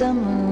summer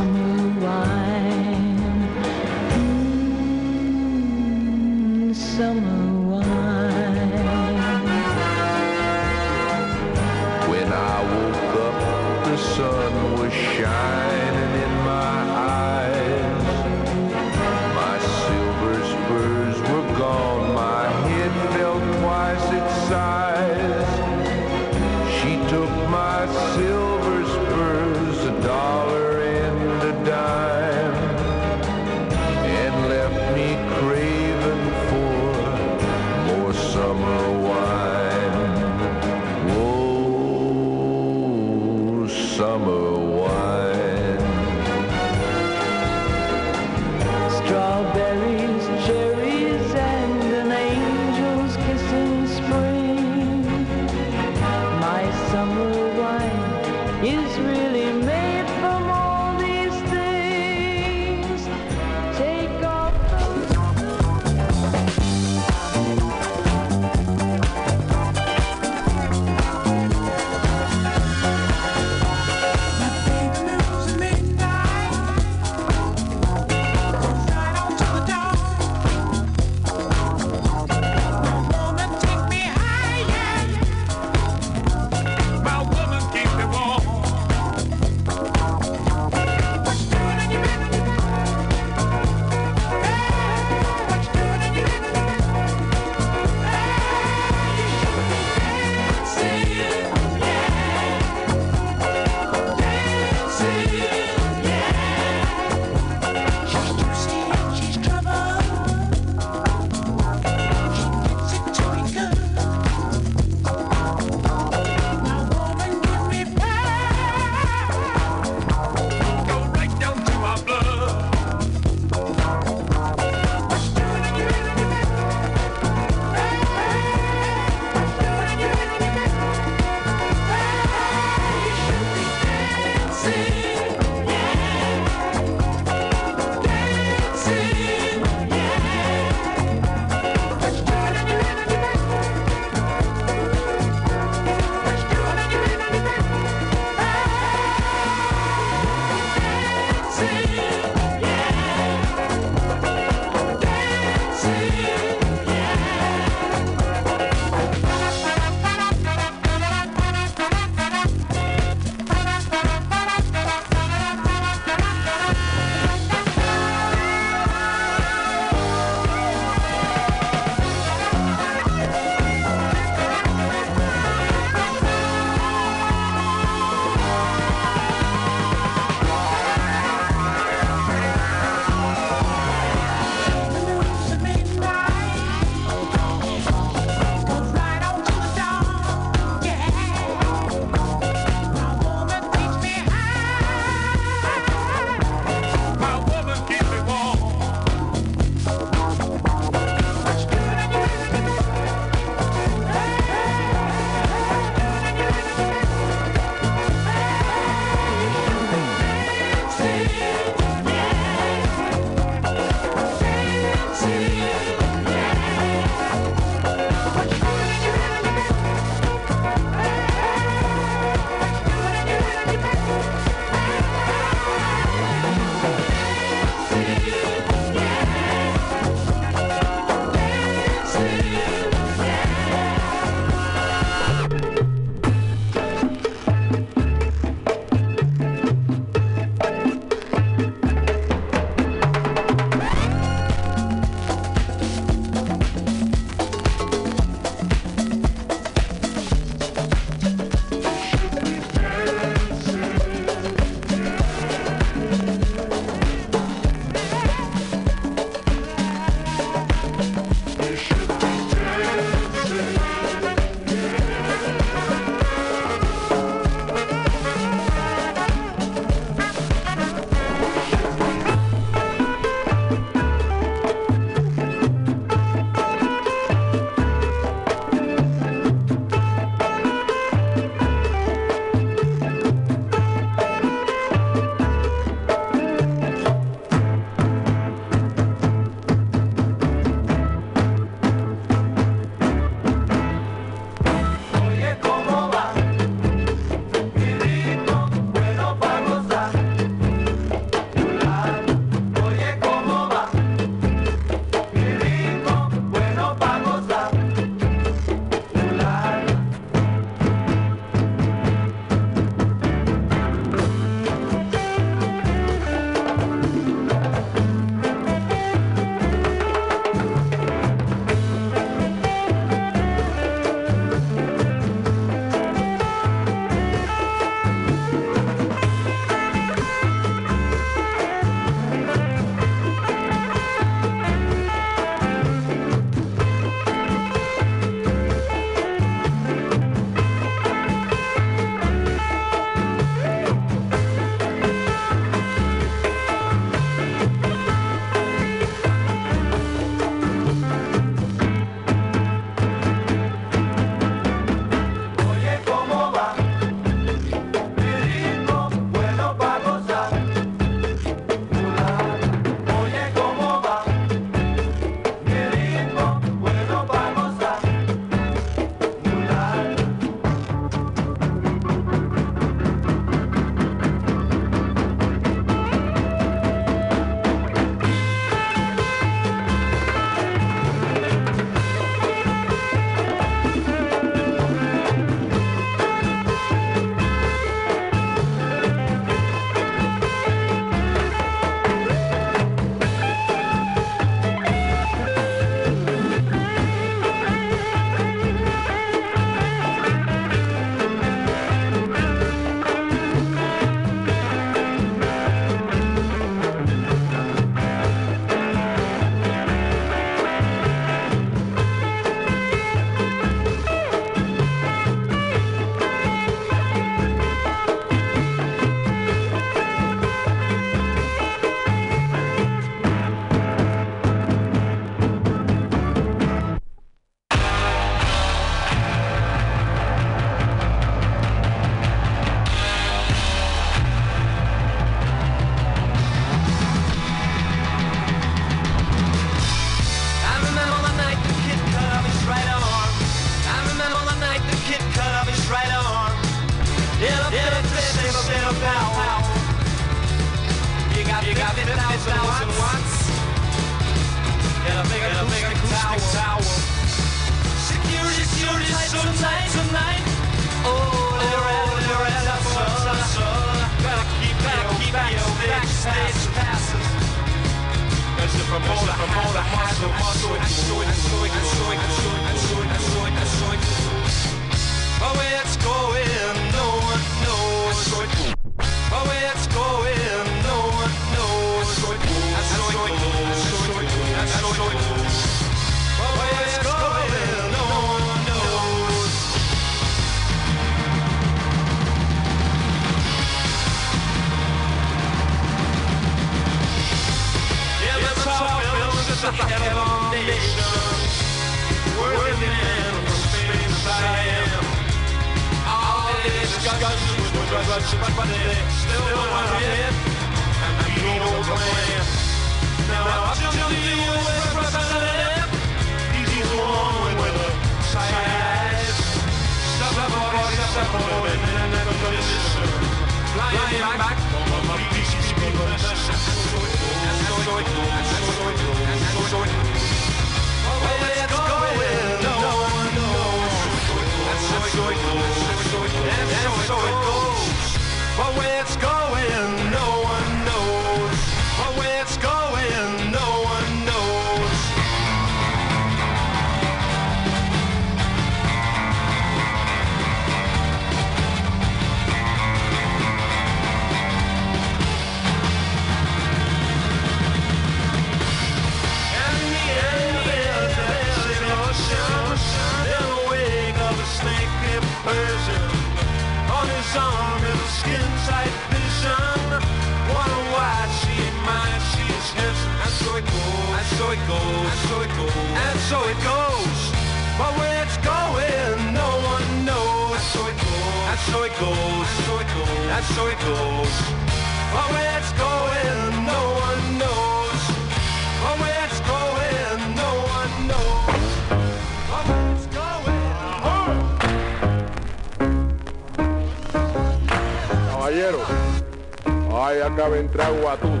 acaba en Traguatuz.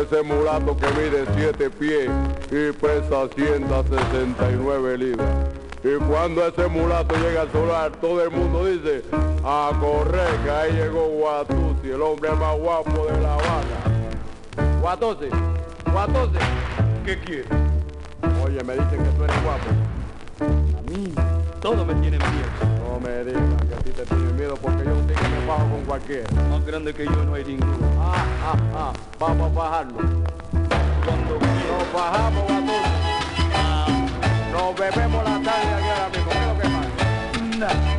Ese mulato que mide siete pies y pesa 169 libras. Y cuando ese mulato llega al solar, todo el mundo dice, a correr, que ahí llegó Guatusi, el hombre más guapo de La Habana. Guatusi, Guatusi, ¿qué quieres? Oye, me dicen que tú eres guapo. Mí todo me tiene miedo. No me digas que a ti te tiene miedo porque yo un día me bajo con cualquiera. Más grande que yo no hay ninguno. Ah, ah, ah, vamos a bajarnos. Cuando nos bajamos, Batón. Ah. Nos bebemos la tarde aquí ahora mismo. ¿Qué lo que pasa?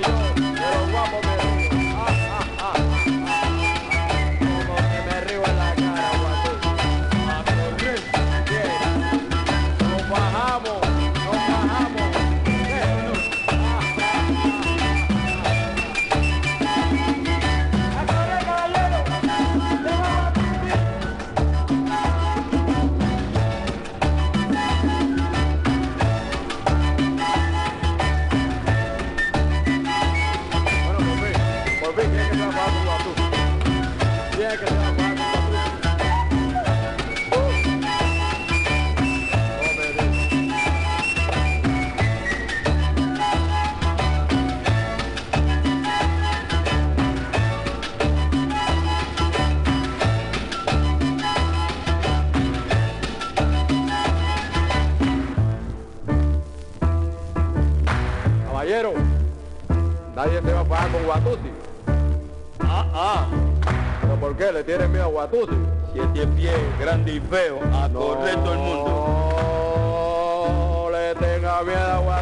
que. batuti. Siete pies, grande y feo, a correr todo el mundo. No le tenga miedo a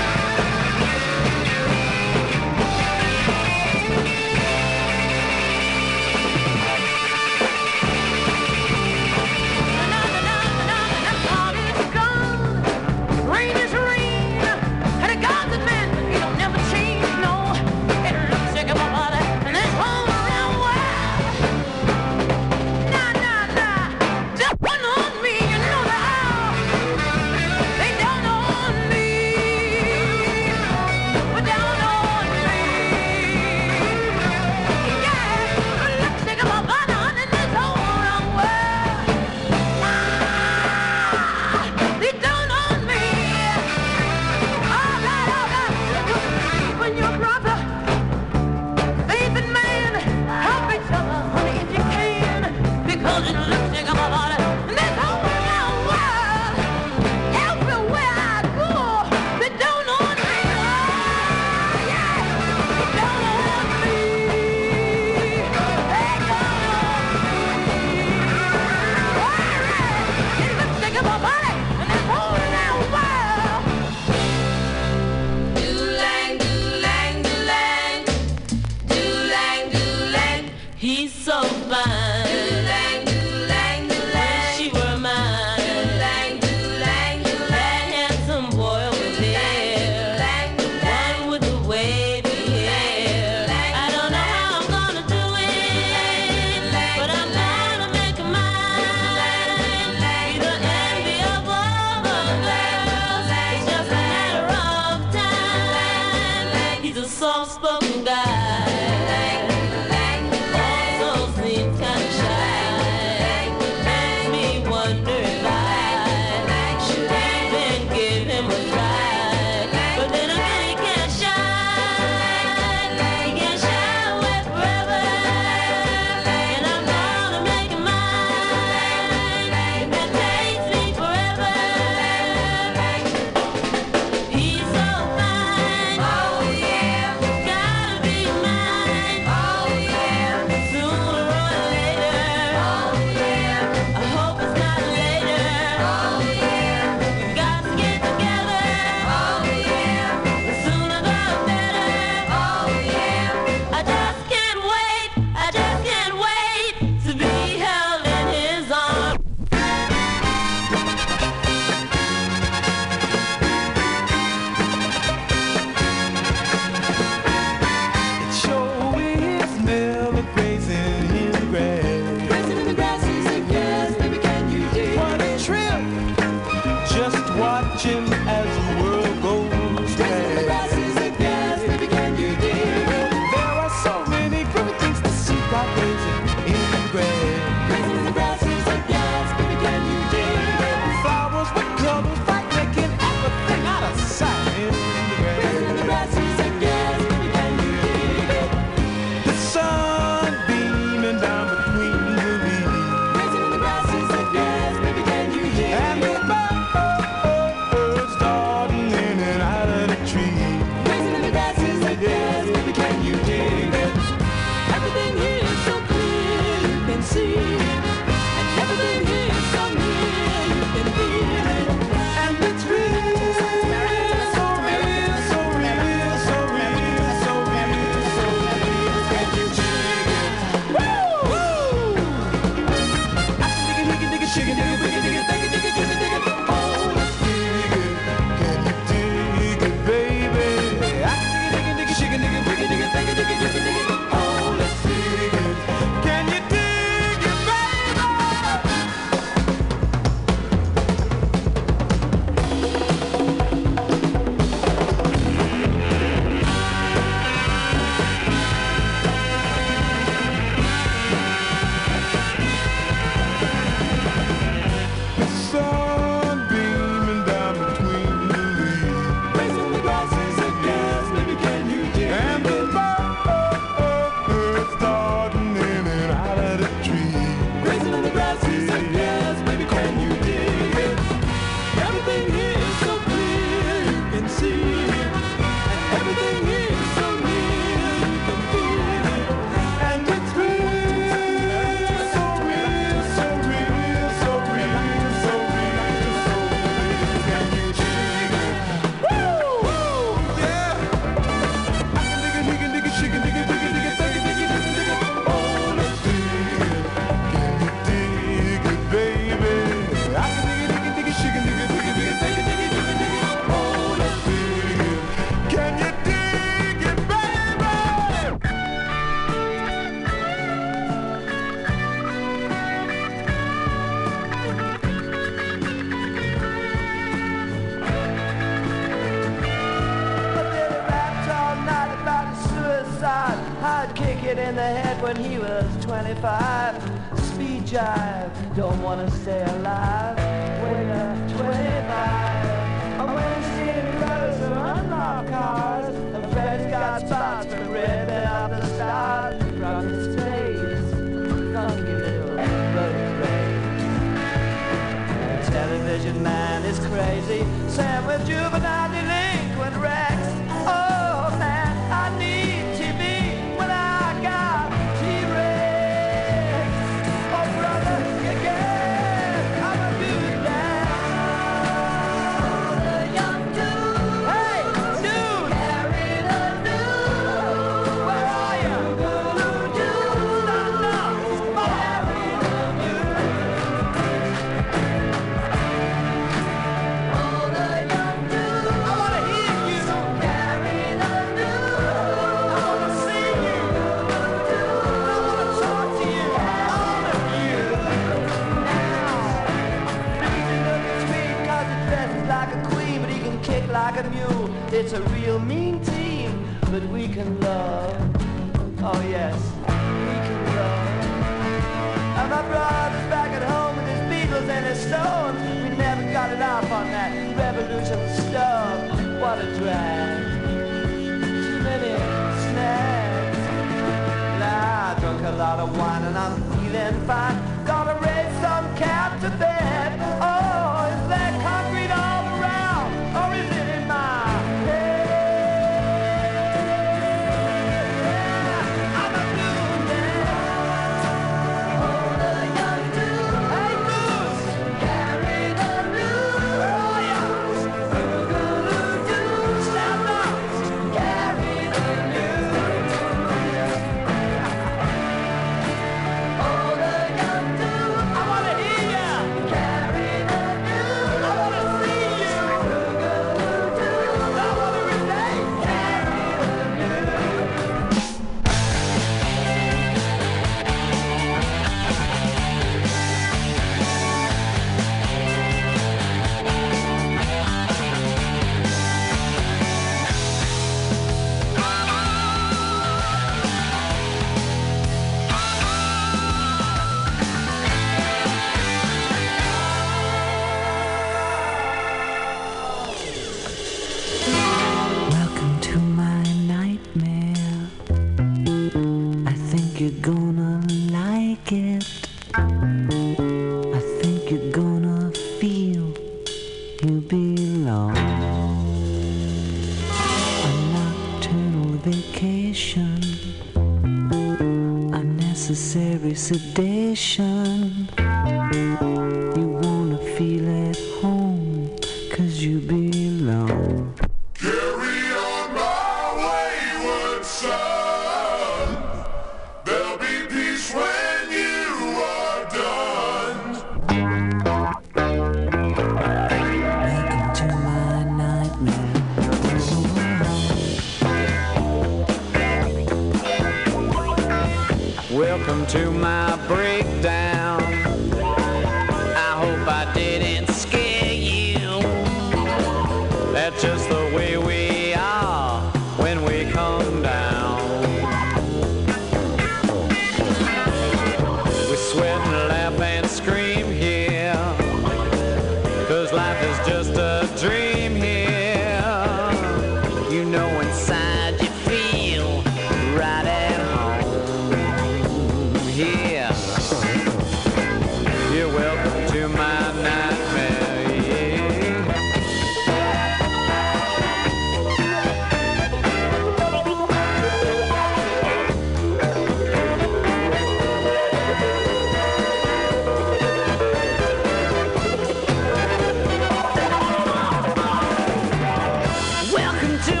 금지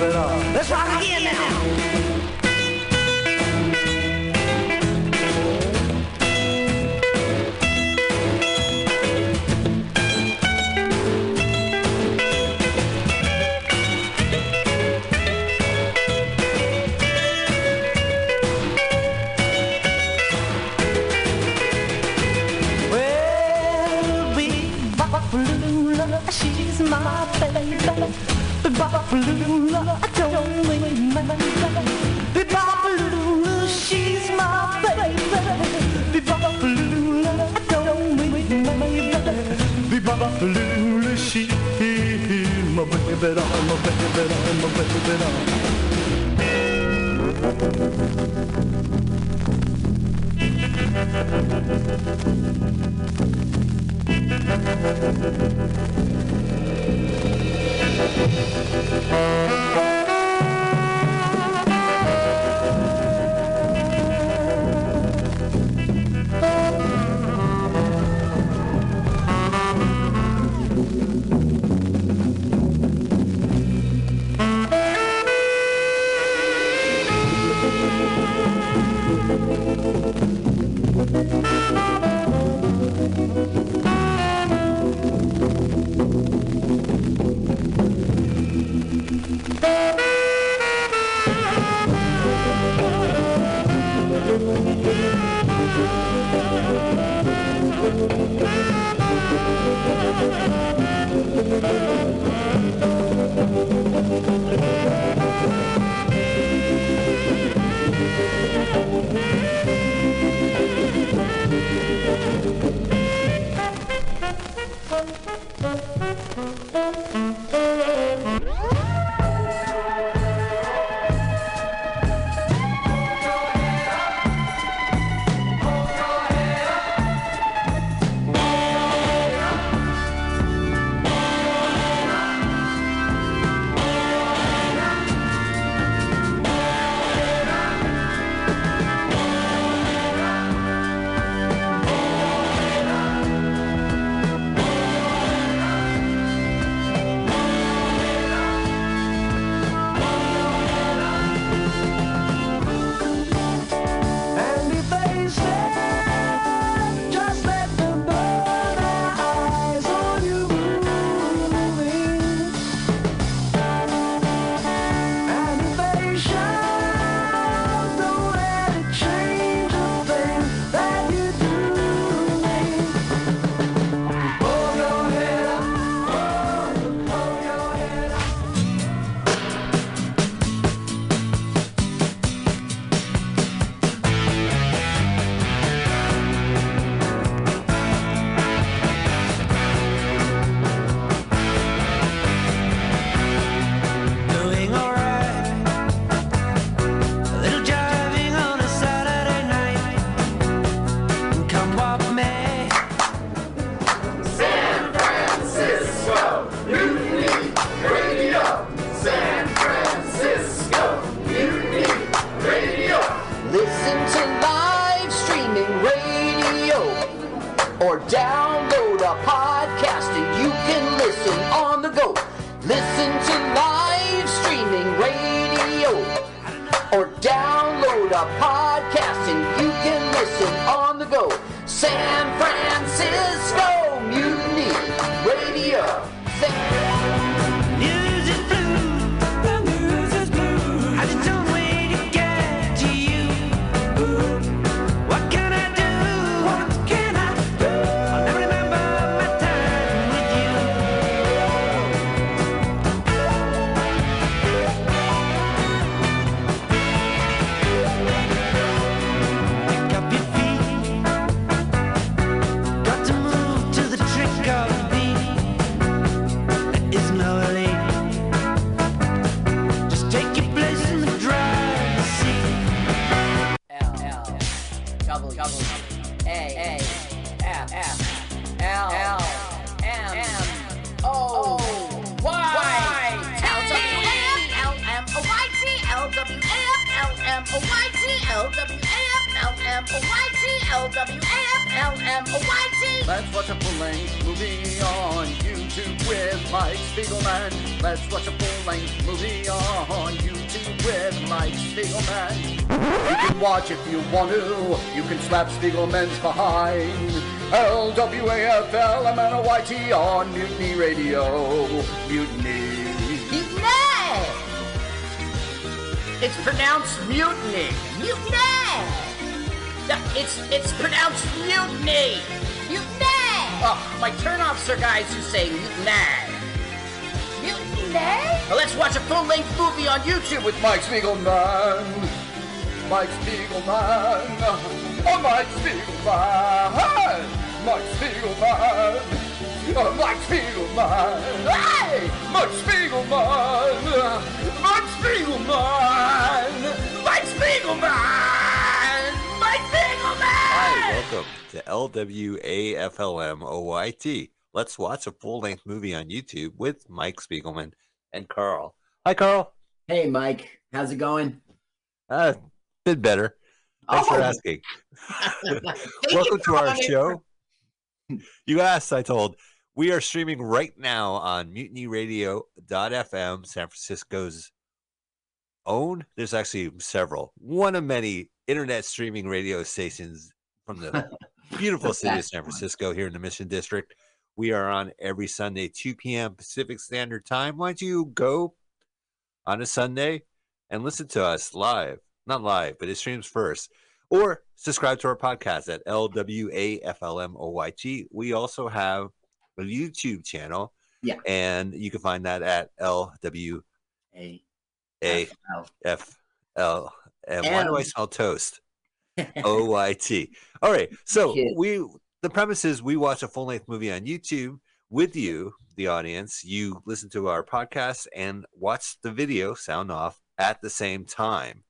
my baby. Let's rock L-W-A-F-L-M-O-Y-T, L-W-A-F-L-M-O-Y-T. Let's watch a full-length movie on YouTube with Mike Spiegelman. Let's watch a full-length movie on YouTube with Mike Spiegelman. You can watch if you want to. You can slap Spiegelman's behind. L-W-A-F-L-M-N-O-Y-T on Mutiny Radio. Mutiny! It's pronounced mutiny. Mutiny! No, It's it's pronounced mutiny. Mutiny! Oh, my turnoffs are guys who say mutiny. Mutiny? Well, let's watch a full-length movie on YouTube with Mike Spiegelman. Mike Spiegelman. Oh, Mike Spiegelman. Mike Spiegelman. Mike Spiegelman. Hey! Mike Spiegelman. Mike Spiegelman. Mike Spiegelman. Mike Spiegelman. Hi, welcome to LWAFLM OIT. Let's watch a full length movie on YouTube with Mike Spiegelman and Carl. Hi, Carl. Hey, Mike. How's it going? Uh, bit better. Thanks for Oh. asking. Welcome to our show. You asked, I told. We are streaming right now on mutinyradio.fm, San Francisco's own. There's actually several. One of many internet streaming radio stations from the beautiful city of San. Francisco here in the Mission District. We are on every Sunday, 2 p.m. Pacific Standard Time. Why don't you go on a Sunday and listen to us live? Not live, but it streams first. Or subscribe to our podcast at LWAFLMOYT. We also have a YouTube channel. Yeah. And you can find that at LWAFLM. Hey. Why do I smell toast? O Y T. All right. So we the premise is we watch a full length movie on YouTube with you, the audience. You listen to our podcast and watch the video sound off at the same time.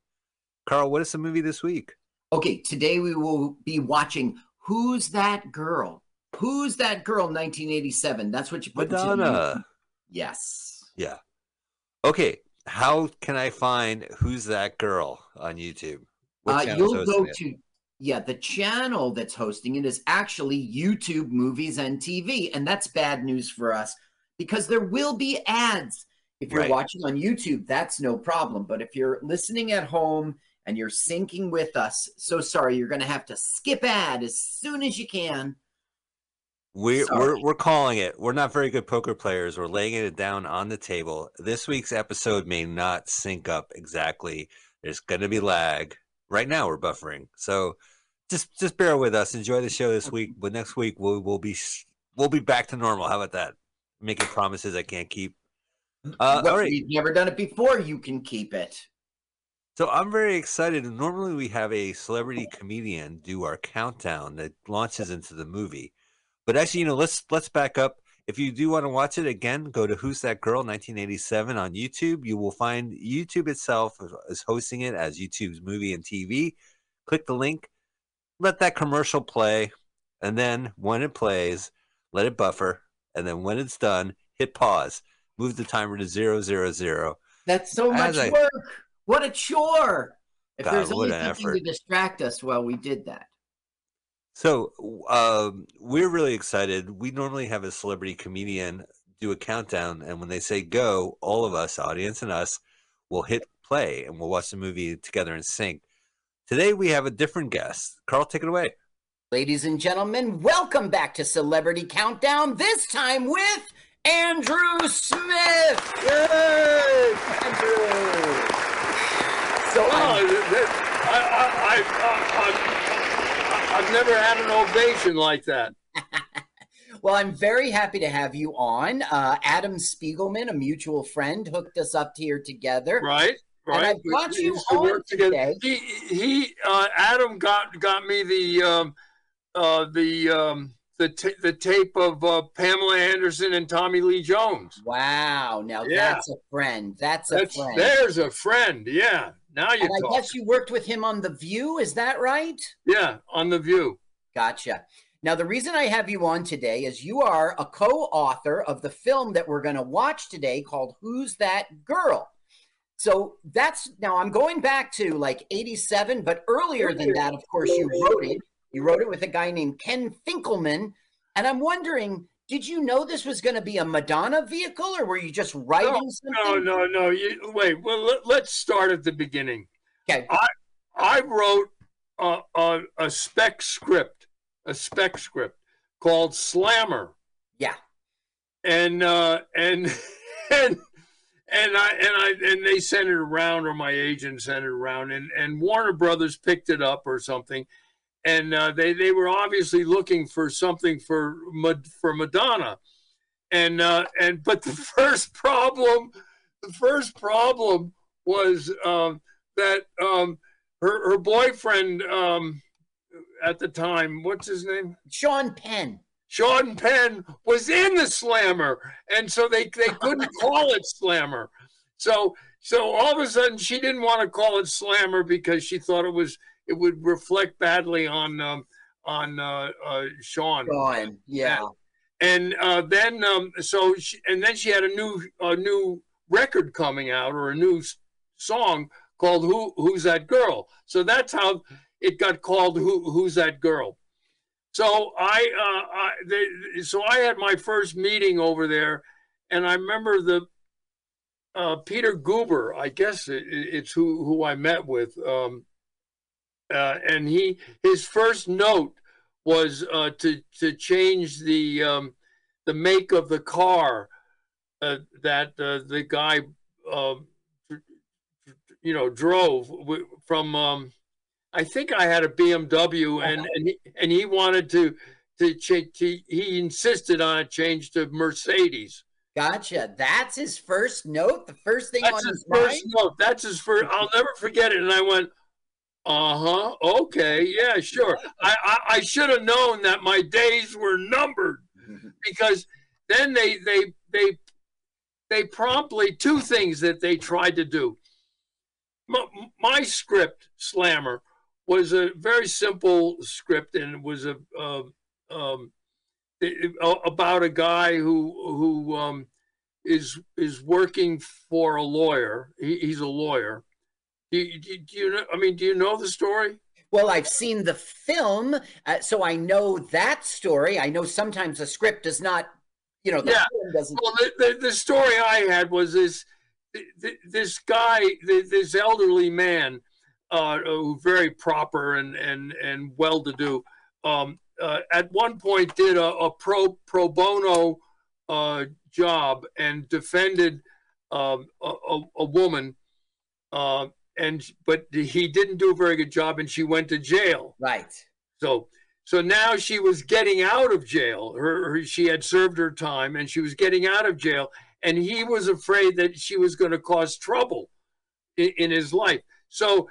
Carl, what is the movie this week? Okay, today we will be watching Who's That Girl? Who's That Girl 1987? That's what you put Madonna. Yes. Yeah. Okay. How can I find who's that girl on YouTube? Uh, you'll go it? to yeah, the channel that's hosting it is actually YouTube Movies and TV, and that's bad news for us because there will be ads. If you're Right. watching on YouTube, that's no problem. But if you're listening at home and you're syncing with us, so sorry, you're going to have to skip ad as soon as you can. We're, Sorry. we're we're calling it. We're not very good poker players. We're laying it down on the table. This week's episode may not sync up exactly. There's going to be lag. Right now we're buffering, so just just bear with us. Enjoy the show this week, but next week we'll we'll be we'll be back to normal. How about that? Making promises I can't keep. Uh, What, all right. We've never done it before. You can keep it. So I'm very excited. And normally we have a celebrity comedian do our countdown that launches into the movie. But actually, you know, let's let's back up. If you do want to watch it again, go to Who's That Girl 1987 on YouTube. You will find YouTube itself is- hosting it as YouTube's movie and TV. Click the link, let that commercial play, and then when it plays, let it buffer, and then when it's done, hit pause. Move the timer to zero zero zero. That's so much As I- work. What a chore. If God, there's only something effort. to distract us, well, we did that. So um, we're really excited. We normally have a celebrity comedian do a countdown, and when they say go, all of us, audience and us, will hit play and we'll watch the movie together in sync. Today we have a different guest. Carl, take it away. Ladies and gentlemen, welcome back to Celebrity Countdown, this time with Andrew Smith. Yay! Andrew. So Oh, I'm- th- th- I, I, I, I, I've never had an ovation like that. well, I'm very happy to have you on. Uh, Adam Spiegelman, a mutual friend, hooked us up here together. Right, And right. I brought We you on today. He, he, uh, Adam got got me the um, uh, the um, the ta the tape of uh, Pamela Anderson and Tommy Lee Jones. Wow, now Yeah. that's a friend. That's a That's, friend. there's a friend. Yeah. Now you and I guess you worked with him on The View, is that right? Yeah, on the View. Gotcha. Now, the reason I have you on today is you are a co author of the film that we're going to watch today called Who's That Girl? So that's now I'm going back to like 87, but earlier than that, of course, you wrote it. You wrote it with a guy named Ken Finkleman. And I'm wondering, did you know this was going to be a Madonna vehicle or were you just writing No, something? no, no. You, wait. Well, let, let's start at the beginning. Okay. I I wrote a, a, a spec script, a spec script called Slammer, Yeah. and uh, and and and I and I and they sent it around, or my agent sent it around, and and Warner Brothers picked it up or something, and uh, they they were obviously looking for something for for Madonna, and uh, and but the first problem, the first problem was um, that um, her her boyfriend um, at the time, what's his name? Sean Penn. Sean Penn was in the Slammer, and so they they couldn't call it Slammer. So so all of a sudden she didn't want to call it Slammer because she thought it was it would reflect badly on um, on uh, uh, Sean. Sean, yeah. And uh, then um, so she, and then she had a new a new record coming out or a new song called Who Who's That Girl? So that's how it got called Who Who's That Girl? So I, uh, I they, so I had my first meeting over there, and I remember the uh, Peter Guber. I guess it, it's who who I met with, um, uh, and he his first note was uh, to to change the um, the make of the car uh, that uh, the guy um, you know drove from. Um, I think I had a BMW, and and he, and he wanted to to change. He, he insisted on a change to Mercedes. Gotcha. That's his first note. The first thing That's on his his mind. first note. That's his first. I'll never forget it. And I went, uh huh, okay, yeah, sure. I I, I should have known that my days were numbered because then they they they they promptly two things that they tried to do. My, my script, Slammer, was a very simple script, and it was a uh, um, it- about a guy who who um, is is working for a lawyer. He, he's a lawyer. Do you, do you- know? I mean, do you know the story? Well, I've seen the film, uh, so I know that story. I know sometimes a script does not, you know, the Yeah. film doesn't. Well, the, the, the story I had was this th- th- this guy, this elderly man, uh, who very proper and and and well to do, um, uh, at one point did a, a pro pro bono uh, job and defended um, a, a, a woman, uh, and but he didn't do a very good job, and she went to jail. Right. So so now she was getting out of jail. Her, her she had served her time and she was getting out of jail and he was afraid that she was going to cause trouble in, in his life. So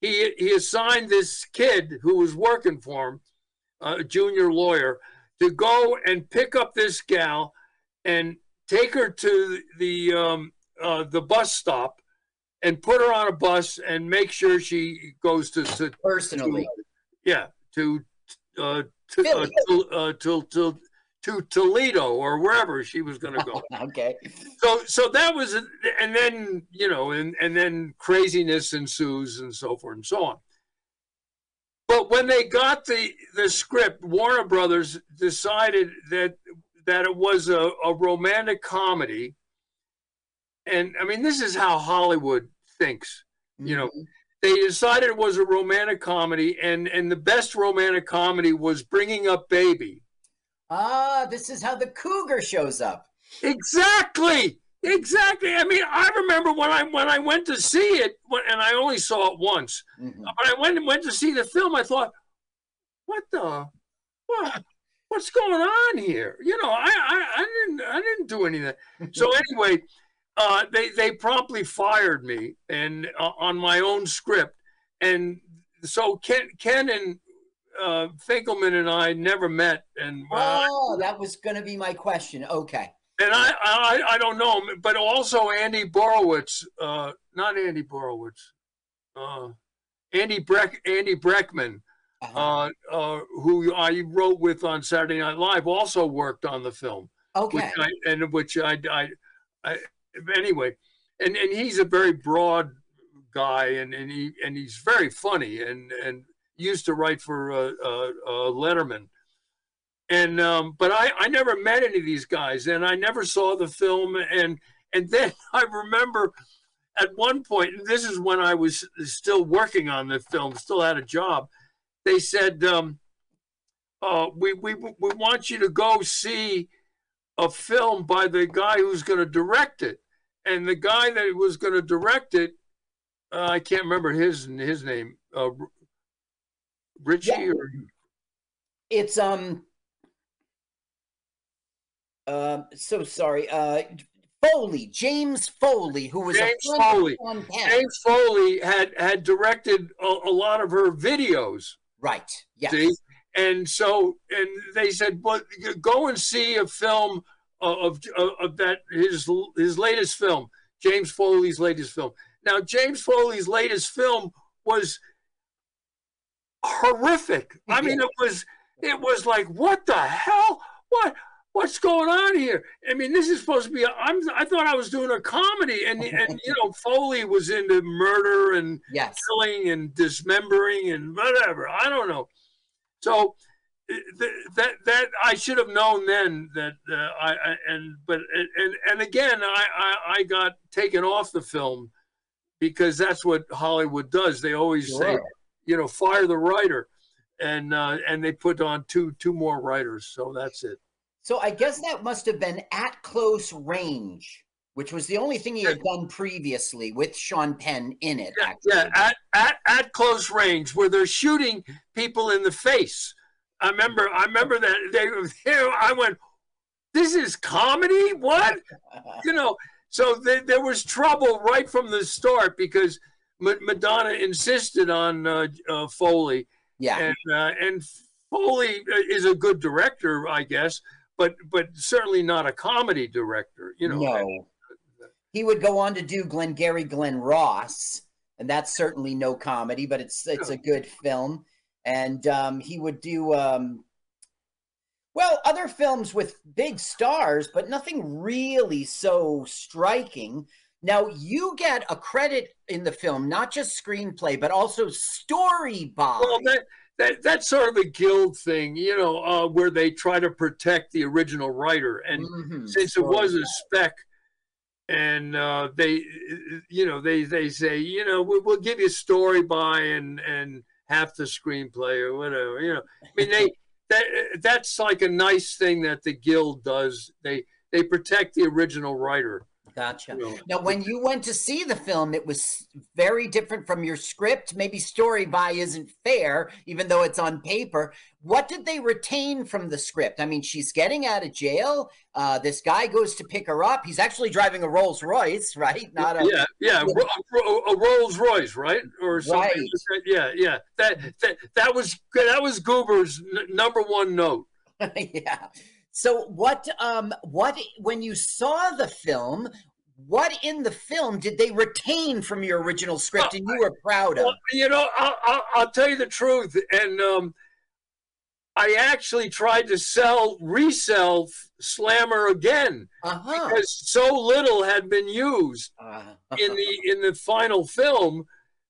he he assigned this kid who was working for him, a junior lawyer, to go and pick up this gal and take her to the um, uh, the bus stop and put her on a bus and make sure she goes to, to Personally. yeah, to uh, to, uh, to, uh, to, to, to Toledo or wherever she was going to go. okay. So so that was, and then you know, and and then craziness ensues and so forth and so on. But when they got the the script, Warner Brothers decided that that it was a, a romantic comedy. And I mean, this is how Hollywood thinks. You know, they decided it was a romantic comedy, and and the best romantic comedy was Bringing Up Baby. Ah, this is how the cougar shows up. Exactly. Exactly. I mean, I remember when I when I went to see it, when- and I only saw it once. Mm-hmm. But I went and went to see the film. I thought, what the, what, what's going on here? You know, I I, I didn't I didn't do anything. So anyway, uh, they they promptly fired me and uh, on my own script, and so Ken Ken and uh, Finkleman and I never met, and uh, Oh, that was going to be my question. Okay. and I, I I don't know, but also Andy Borowitz, uh, not Andy Borowitz, uh, Andy Breck, Andy Breckman, uh, uh, who I wrote with on Saturday Night Live, also worked on the film. Okay. Which I, and which I, I, I, anyway, and and he's a very broad guy, and and he and he's very funny, and and used to write for uh, uh, uh, Letterman. And um, but I I never met any of these guys, and I never saw the film, and and then I remember at one point, and this is when I was still working on the film, still had a job. They said, um, uh, "We we we want you to go see a film by the guy who's going to direct it." And the guy that was going to direct it, uh, I can't remember his his name, uh, Richie Yeah. or It's um. Um. so sorry. Uh, Foley, James Foley, who was James a Foley. James Foley had had directed a, a lot of her videos. Right. Yes. See, and so and they said, "Well, go and see a film Uh, of, of of that his his latest film, James Foley's latest film." Now, James Foley's latest film was horrific. I mean, it was it was like, what the hell? What what's going on here? I mean, this is supposed to be. A, I'm I thought I was doing a comedy, and and you know, Foley was into murder and Yes. killing and dismembering and whatever. I don't know. So that that I should have known then that uh, I, I and but and and again I, I I got taken off the film because that's what Hollywood does. They always say, you know, fire the writer, and uh, and they put on two two more writers. So that's it. So I guess that must have been at close range, which was the only thing he had done previously with Sean Penn in it. actually. Yeah, at, at at close range where they're shooting people in the face. I remember I remember that they there I went, This is comedy? What? you know, so there, there was trouble right from the start because Ma- Madonna insisted on uh, uh, Foley. Yeah. And uh, and Foley is a good director, I guess, but but certainly not a comedy director, you know. no. He would go on to do Glengarry Glen Ross, and that's certainly no comedy, but it's it's a good film. And um, he would do um, well other films with big stars, but nothing really so striking. Now you get a credit in the film, not just screenplay, but also story by. Well, that, that that's sort of a guild thing, you know, uh, where they try to protect the original writer, and Mhm, since it was a spec, and uh, they, you know, they they say, you know, we'll, we'll give you story by and and half the screenplay or whatever, you know. I mean, they that that's like a nice thing that the guild does. They they protect the original writer. Gotcha. you know. Now, when you went to see the film, it was very different from your script. Maybe story by isn't fair, even though it's on paper. What did they retain from the script? I mean, she's getting out of jail. Uh, this guy goes to pick her up. He's actually driving a Rolls Royce, right? Not a yeah, yeah, a, Rolls Royce, right, or something. Right. Yeah, yeah. That that that was that was Guber's n- number one note. yeah. So what? Um, what when you saw the film? What in the film did they retain from your original script, and you were proud of? Well, you know, I'll, I'll, I'll tell you the truth, and um, I actually tried to sell resell Slammer again Uh-huh. because so little had been used Uh, in the in the final film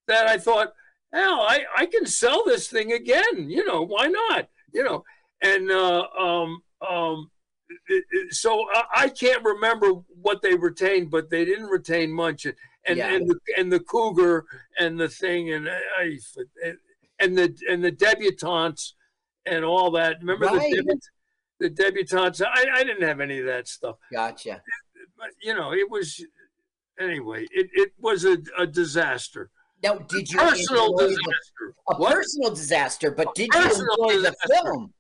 that I thought, hell, I, I can sell this thing again. You know, why not? You know, and uh, um, um, it- it- so I, I can't remember what they retained, but they didn't retain much. And and, Yeah. and the and the cougar and the thing and I and the and the debutantes and all that. Remember Right. the debut, the debutantes? I, I didn't have any of that stuff Gotcha. but you know, it was anyway. It it was a, a disaster, Now, did you personal enjoy the- disaster. a What? personal disaster, but did you enjoy the film?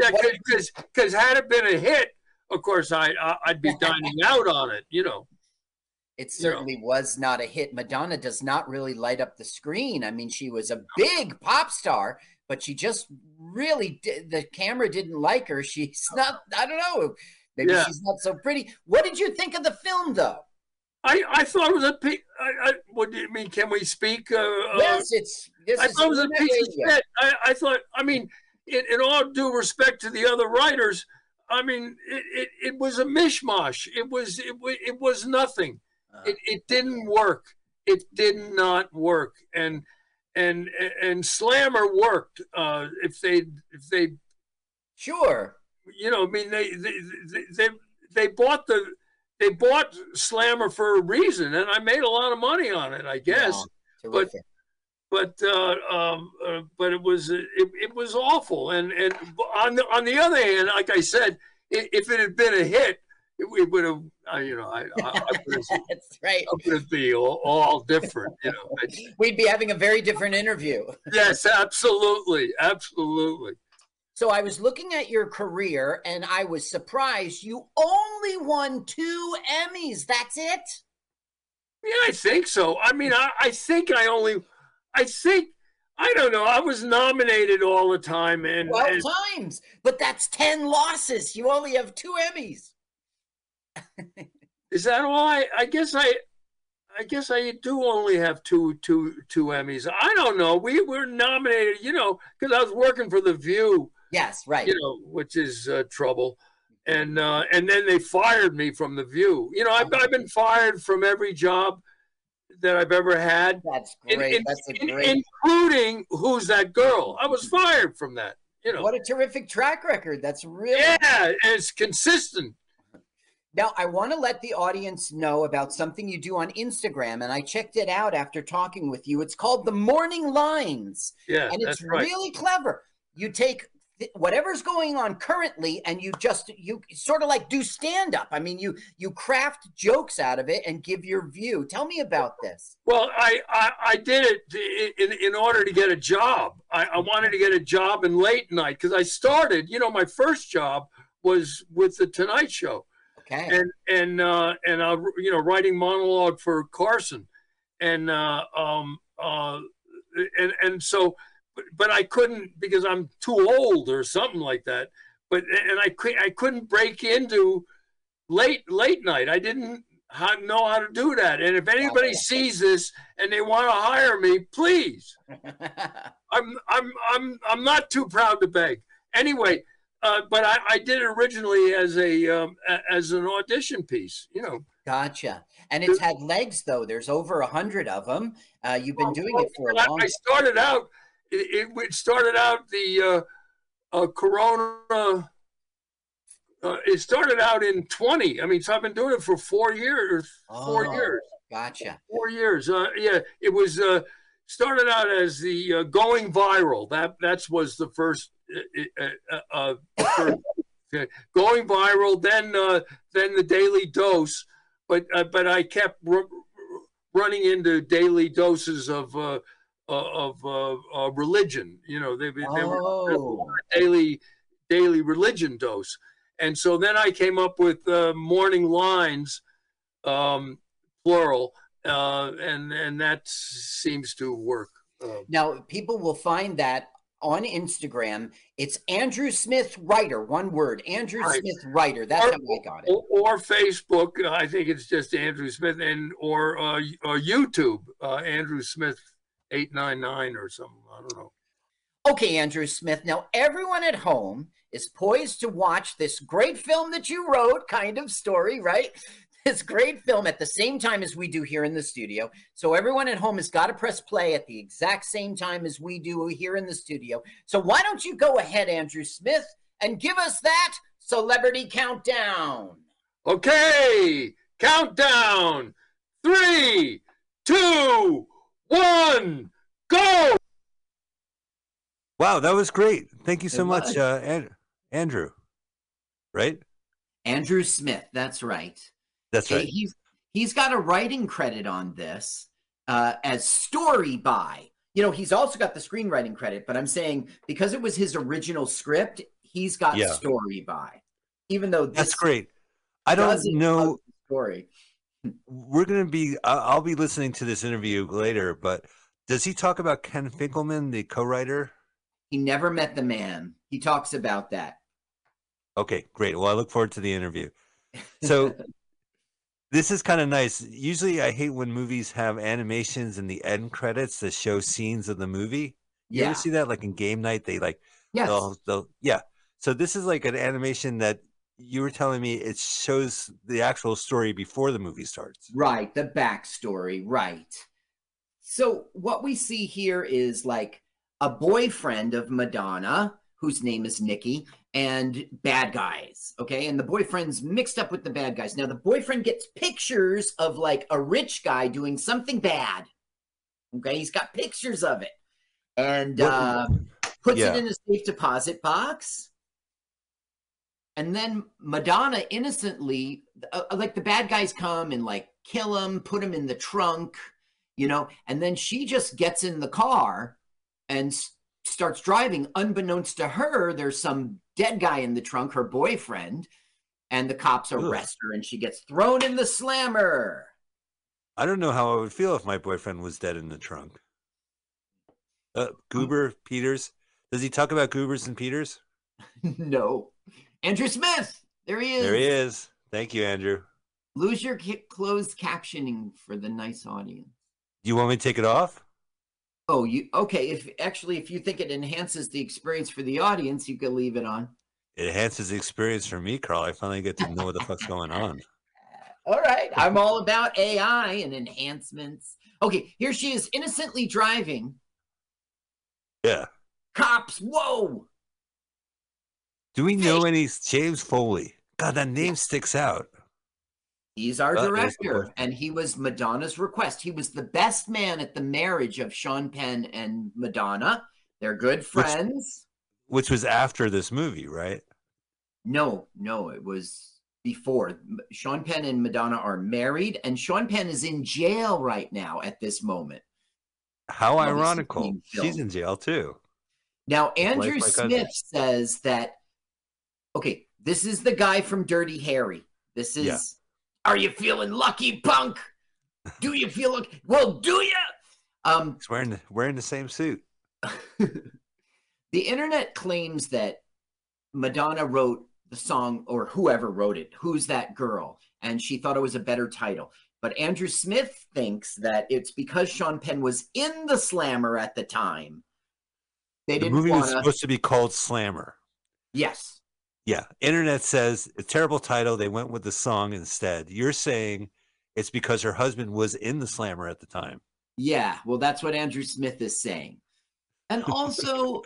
Yeah, because because had it been a hit, of course I, I I'd be dining out on it. You know. It certainly was not a hit. Madonna does not really light up the screen. I mean, she was a big pop star, but she just really di- the camera didn't like her. She's not. I don't know. Maybe Yeah. she's not so pretty. What did you think of the film, though? I, I thought it was a piece. I, I, what do you mean? Can we speak? Uh, uh, yes, it's. I thought it was a piece of shit. I, I thought. I mean, in, in all due respect to the other writers, I mean, it, it, it was a mishmash. It was it, it was nothing. It it didn't work. It did not work. And and and Slammer worked. Uh, if they if they Sure. you know, I mean, they they they they, they bought the they bought Slammer for a reason, and I made a lot of money on it, I guess. But. But uh, um, uh, but it was it, it was awful. And and on the on the other hand, like I said, if it had been a hit, it, it would have uh, you know I I, I would have That's right. I would be all, all different. You know. We'd be having a very different interview. yes, absolutely, absolutely. So I was looking at your career and I was surprised you only won two Emmys. That's it? Yeah, I think so. I mean, I, I think I only, I think, I don't know. I was nominated all the time, and, 12 and times. But that's 10 losses. You only have two Emmys. is that all? I, I guess I, I guess I do only have two, two, two Emmys. I don't know. We were nominated, you know, because I was working for The View, Yes, right. you know, which is uh, trouble. And uh, and then they fired me from The View. You know, I've, I've been fired from every job that I've ever had. That's great. in- That's a in- great. including who's that girl? I was mm-hmm. fired from that. You know, What a terrific track record. That's really yeah, it's consistent. Now, I want to let the audience know about something you do on Instagram, and I checked it out after talking with you. It's called the Morning Lines, Yeah, and it's right. really clever. You take whatever's going on currently, and you just you sort of like do stand up. I mean, you you craft jokes out of it and give your view. Tell me about this. Well, I, I, I did it in, in order to get a job. I, I wanted to get a job in late night because I started, you know, my first job was with the Tonight Show. Okay. And and uh, and I, you know, writing monologue for Carson, and uh, um uh, and and so, but, but I couldn't because I'm too old or something like that. But and I I couldn't break into late late night. I didn't how, know how to do that. And if anybody sees this and they want to hire me, please. I'm I'm I'm I'm not too proud to beg. Anyway, uh, but I, I did it originally as a um, as an audition piece. You know. Gotcha. And it's had legs, though. There's over a hundred of them. Uh, you've been doing it for a long I started out. It, it- started out the uh, uh, Corona. Uh, it started out in 20. I mean, so I've been doing it for four years. Four Oh, years. Gotcha. Four years. Uh, yeah, it was uh, started out as the uh, going viral. That that's was the first. Uh, uh, uh, uh, first going viral. Then uh, then the daily dose. But uh, but I kept r- running into daily doses of uh, of uh, uh, religion. You know, they, they were Oh. daily daily religion dose, and so then I came up with uh, morning lines, um, plural, uh, and and that seems to work. Uh, Now, people will find that on Instagram. It's Andrew Smith Writer, one word. Andrew Right. Smith Writer. That's how I got it. or, or Facebook. uh, I think it's just Andrew Smith, and or uh, or YouTube, uh, Andrew Smith eight nine nine or something. I don't know. Okay, Andrew Smith. Now, everyone at home is poised to watch this great film that you wrote, kind of story, right? This great film at the same time as we do here in the studio. So, everyone at home has got to press play at the exact same time as we do here in the studio. So, why don't you go ahead, Andrew Smith, and give us that celebrity countdown? Okay, countdown. Three, two, one, go. Wow, that was great. Thank you so It much, uh, An- Andrew. Right? Andrew Smith, that's right. That's right. He's he's got a writing credit on this uh, as story by. You know, he's also got the screenwriting credit, but I'm saying because it was his original script, he's got Yeah. story by. Even though this That's great. I don't know. story. We're gonna be. I- I'll be listening to this interview later. But does he talk about Ken Finkleman, the co-writer? He never met the man. He talks about that. Okay, great. Well, I look forward to the interview. So this is kind of nice. Usually, I hate when movies have animations in the end credits that show scenes of the movie. Yeah. You Yeah. ever see that? Like in game night, they like Yes. they'll, they'll yeah. So this is like an animation that you were telling me it shows the actual story before the movie starts. Right, the backstory, right. So what we see here is like a boyfriend of Madonna, whose name is Nikki, and bad guys. Okay. And the boyfriend's mixed up with the bad guys. Now the boyfriend gets pictures of like a rich guy doing something bad. Okay. He's got pictures of it. And uh puts Yeah. it in a safe deposit box. And then Madonna innocently, uh, like the bad guys come and like kill him, put him in the trunk, you know, and then she just gets in the car and s- starts driving. Unbeknownst to her, there's some dead guy in the trunk, her boyfriend, and the cops Ugh. arrest her and she gets thrown in the slammer. I don't know how I would feel if my boyfriend was dead in the trunk. Uh, Guber Peters. Does he talk about Gubers and Peters? no. Andrew Smith, there he is. There he is. Thank you, Andrew. Lose your closed captioning for the nice audience. Do you want me to take it off? Oh, you okay? If actually, if you think it enhances the experience for the audience, you could leave it on. It enhances the experience for me, Carl. I finally get to know what the fuck's going on. All right, I'm all about AI and enhancements. Okay, here she is, innocently driving. Yeah. Cops, whoa! Do we know any James Foley? God, that name sticks out. He's our uh, That is director, and he was Madonna's request. He was the best man at the marriage of Sean Penn and Madonna. They're good friends. Which was after this movie, right? No, no, it was before. Sean Penn and Madonna are married, and Sean Penn is in jail right now at this moment. How ironical. She's in jail too. Now, Andrew my cousin. Smith says that, okay, this is the guy from Dirty Harry. This is, Yeah. are you feeling lucky, punk? Do you feel lucky? Well, do you? Um, He's wearing the, wearing the same suit. the internet claims that Madonna wrote the song, or whoever wrote it, Who's That Girl? And she thought it was a better title. But Andrew Smith thinks that it's because Sean Penn was in the slammer at the time. They The didn't movie want was supposed to be called Slammer. Yes. Yeah. Internet says a terrible title. They went with the song instead. You're saying it's because her husband was in the Slammer at the time. Yeah, well, that's what Andrew Smith is saying. And also,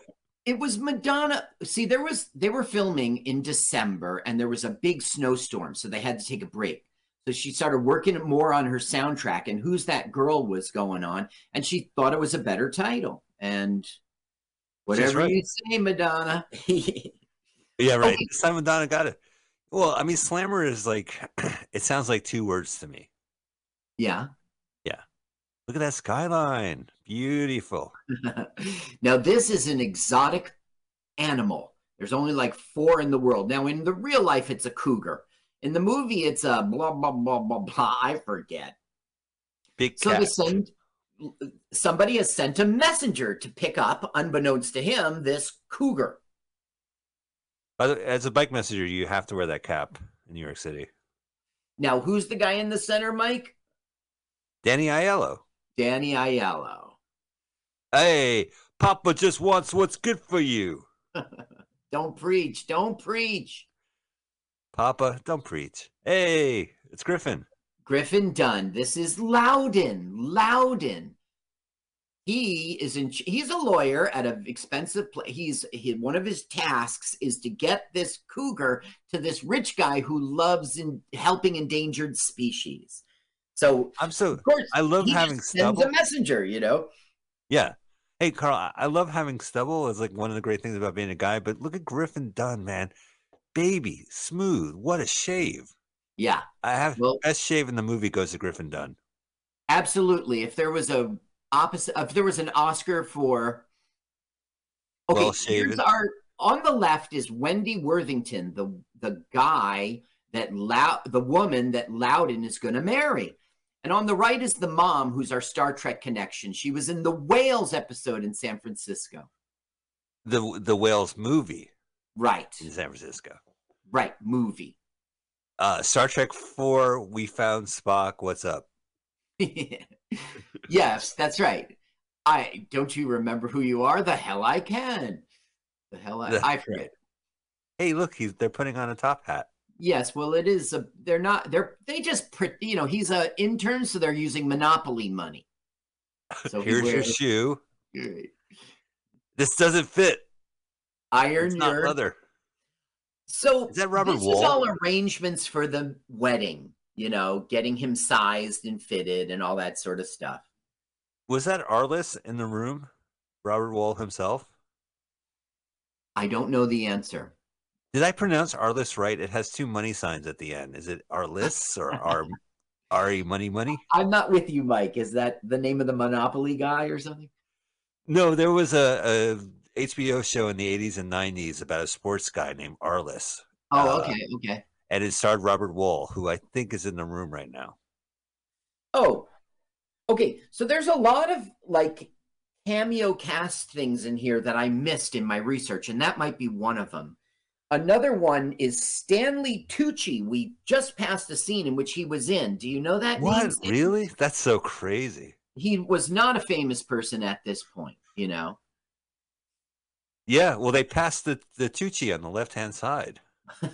it was Madonna. See, there was they were filming in December, and there was a big snowstorm, so they had to take a break. So she started working more on her soundtrack, and "Who's That Girl" was going on, and she thought it was a better title. And whatever right. you say, Madonna. Yeah, right. Okay. This time Madonna got it. Well, I mean, Slammer is like, it sounds like two words to me. yeah. Yeah. Look at that skyline. Beautiful. now, this is an exotic animal. There's only like four in the world. Now, in the real life, it's a cougar. In the movie, it's a blah, blah, blah, blah, blah. I forget. Big So cat. they send, somebody has sent a messenger to pick up, unbeknownst to him, this cougar. As a bike messenger, you have to wear that cap in New York City. Now, who's the guy in the center, Mike? Danny Aiello. Danny Aiello. Hey, Papa just wants what's good for you. Don't preach. Don't preach. Papa, don't preach. Hey, it's Griffin. Griffin Dunne. This is Loudon. Loudon. He is in. He's a lawyer at an expensive place. He's he, one of his tasks is to get this cougar to this rich guy who loves in helping endangered species. So I'm so. of course, I love having sends a messenger. You know. Yeah. Hey, Carl, I- love having stubble. It's like one of the great things about being a guy. But look at Griffin Dunne, man. Baby, smooth. What a shave. Yeah, I have Well- best shave in the movie goes to Griffin Dunne. absolutely. If there was a opposite, if there was an Oscar for okay, Well here's our on the left is Wendy Worthington, the the guy that Lou, the woman that Loudon is going to marry. And on the right is the mom, who's our Star Trek connection. She was in the Whales episode in San Francisco. The the Whales movie Right, in San Francisco. right, movie. Uh, Star Trek Four. We found Spock. What's up? yes, that's right. I don't you remember who you are? The hell I can. The hell I, I forget. Hey, look, he's they're putting on a top hat. Yes, well, it is. A, they're not. They're they just you know he's a intern, so they're using monopoly money. So he Here's your shoe. This doesn't fit. Iron It's not your leather. So Is that Robert this Wall? is all arrangements for the wedding. You know, getting him sized and fitted and all that sort of stuff. Was that Arliss in the room? Robert Wuhl himself? I don't know the answer. Did I pronounce Arliss right? It has two money signs at the end. Is it Arliss or R Ari Money Money? I'm not with you, Mike. Is that the name of the Monopoly guy or something? No, there was a, a HBO show in the 80s and 90s about a sports guy named Arliss. Oh, Uh, okay, okay. And it starred Robert Wuhl, who I think is in the room right now. Oh, okay. So there's a lot of like cameo cast things in here that I missed in my research, and that might be one of them. Another one is Stanley Tucci. We just passed a scene in which he was in. Do you know that? name, What? Steve? Really? That's so crazy. He was not a famous person at this point, you know? Yeah, well, they passed the, the Tucci on the left hand side.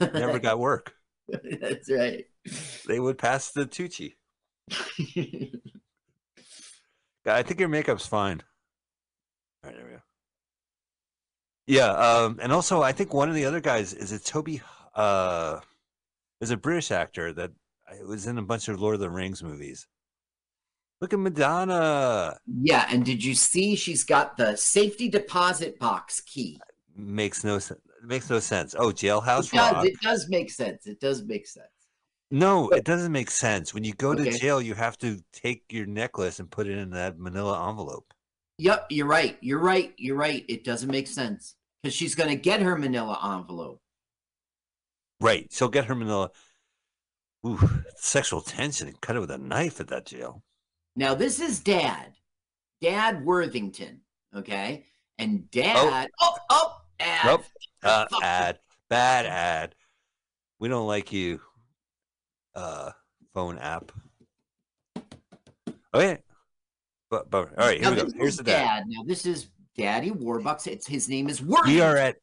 Never got work. That's right. They would pass the Tucci. I think your makeup's fine. All right, there we go. Yeah, um, and also I think one of the other guys is a Toby. Uh, is a British actor that was in a bunch of Lord of the Rings movies. Look at Madonna. Yeah, and did you see she's got the safety deposit box key? Makes no sense. Makes no sense. Oh, Jailhouse It does, Rock. it does make sense. It does make sense. No, it doesn't make sense. When you go to jail, you have to take your necklace and put it in that manila envelope. Yep, you're right. You're right. You're right. It doesn't make sense because she's going to get her manila envelope. Right. She'll get her manila. Ooh, sexual tension and cut it with a knife at that jail. Now, this is Dad, Dad Worthington. Okay. And oh. Dad, oh, oh, ad. Nope. Uh, ad. Bad ad. We don't like you. Uh, phone app. Okay. But, but all right, here Now, we go. Here's the dad. Dad. Now, this is Daddy Warbucks. It's his name is Worthington. We are at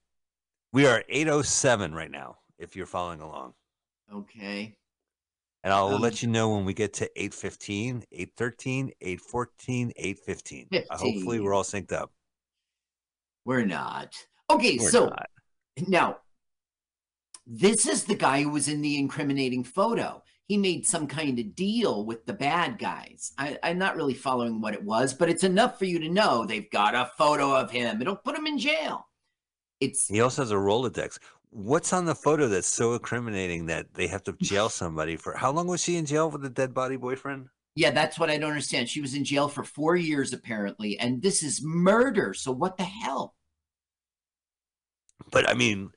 we are at 807 right now, if you're following along. Okay. And I'll Um, let you know when we get to 815, 813, 814, 815. Uh, hopefully we're all synced up. We're not. Okay, We're so not. now this is the guy who was in the incriminating photo. He made some kind of deal with the bad guys. I, I'm not really following what it was, but it's enough for you to know they've got a photo of him. It'll put him in jail. It's He also has a Rolodex. What's on the photo that's so incriminating that they have to jail somebody for how long was she in jail with a dead body boyfriend? yeah, that's what I don't understand. She was in jail for four years apparently, and this is murder. So what the hell? But I mean,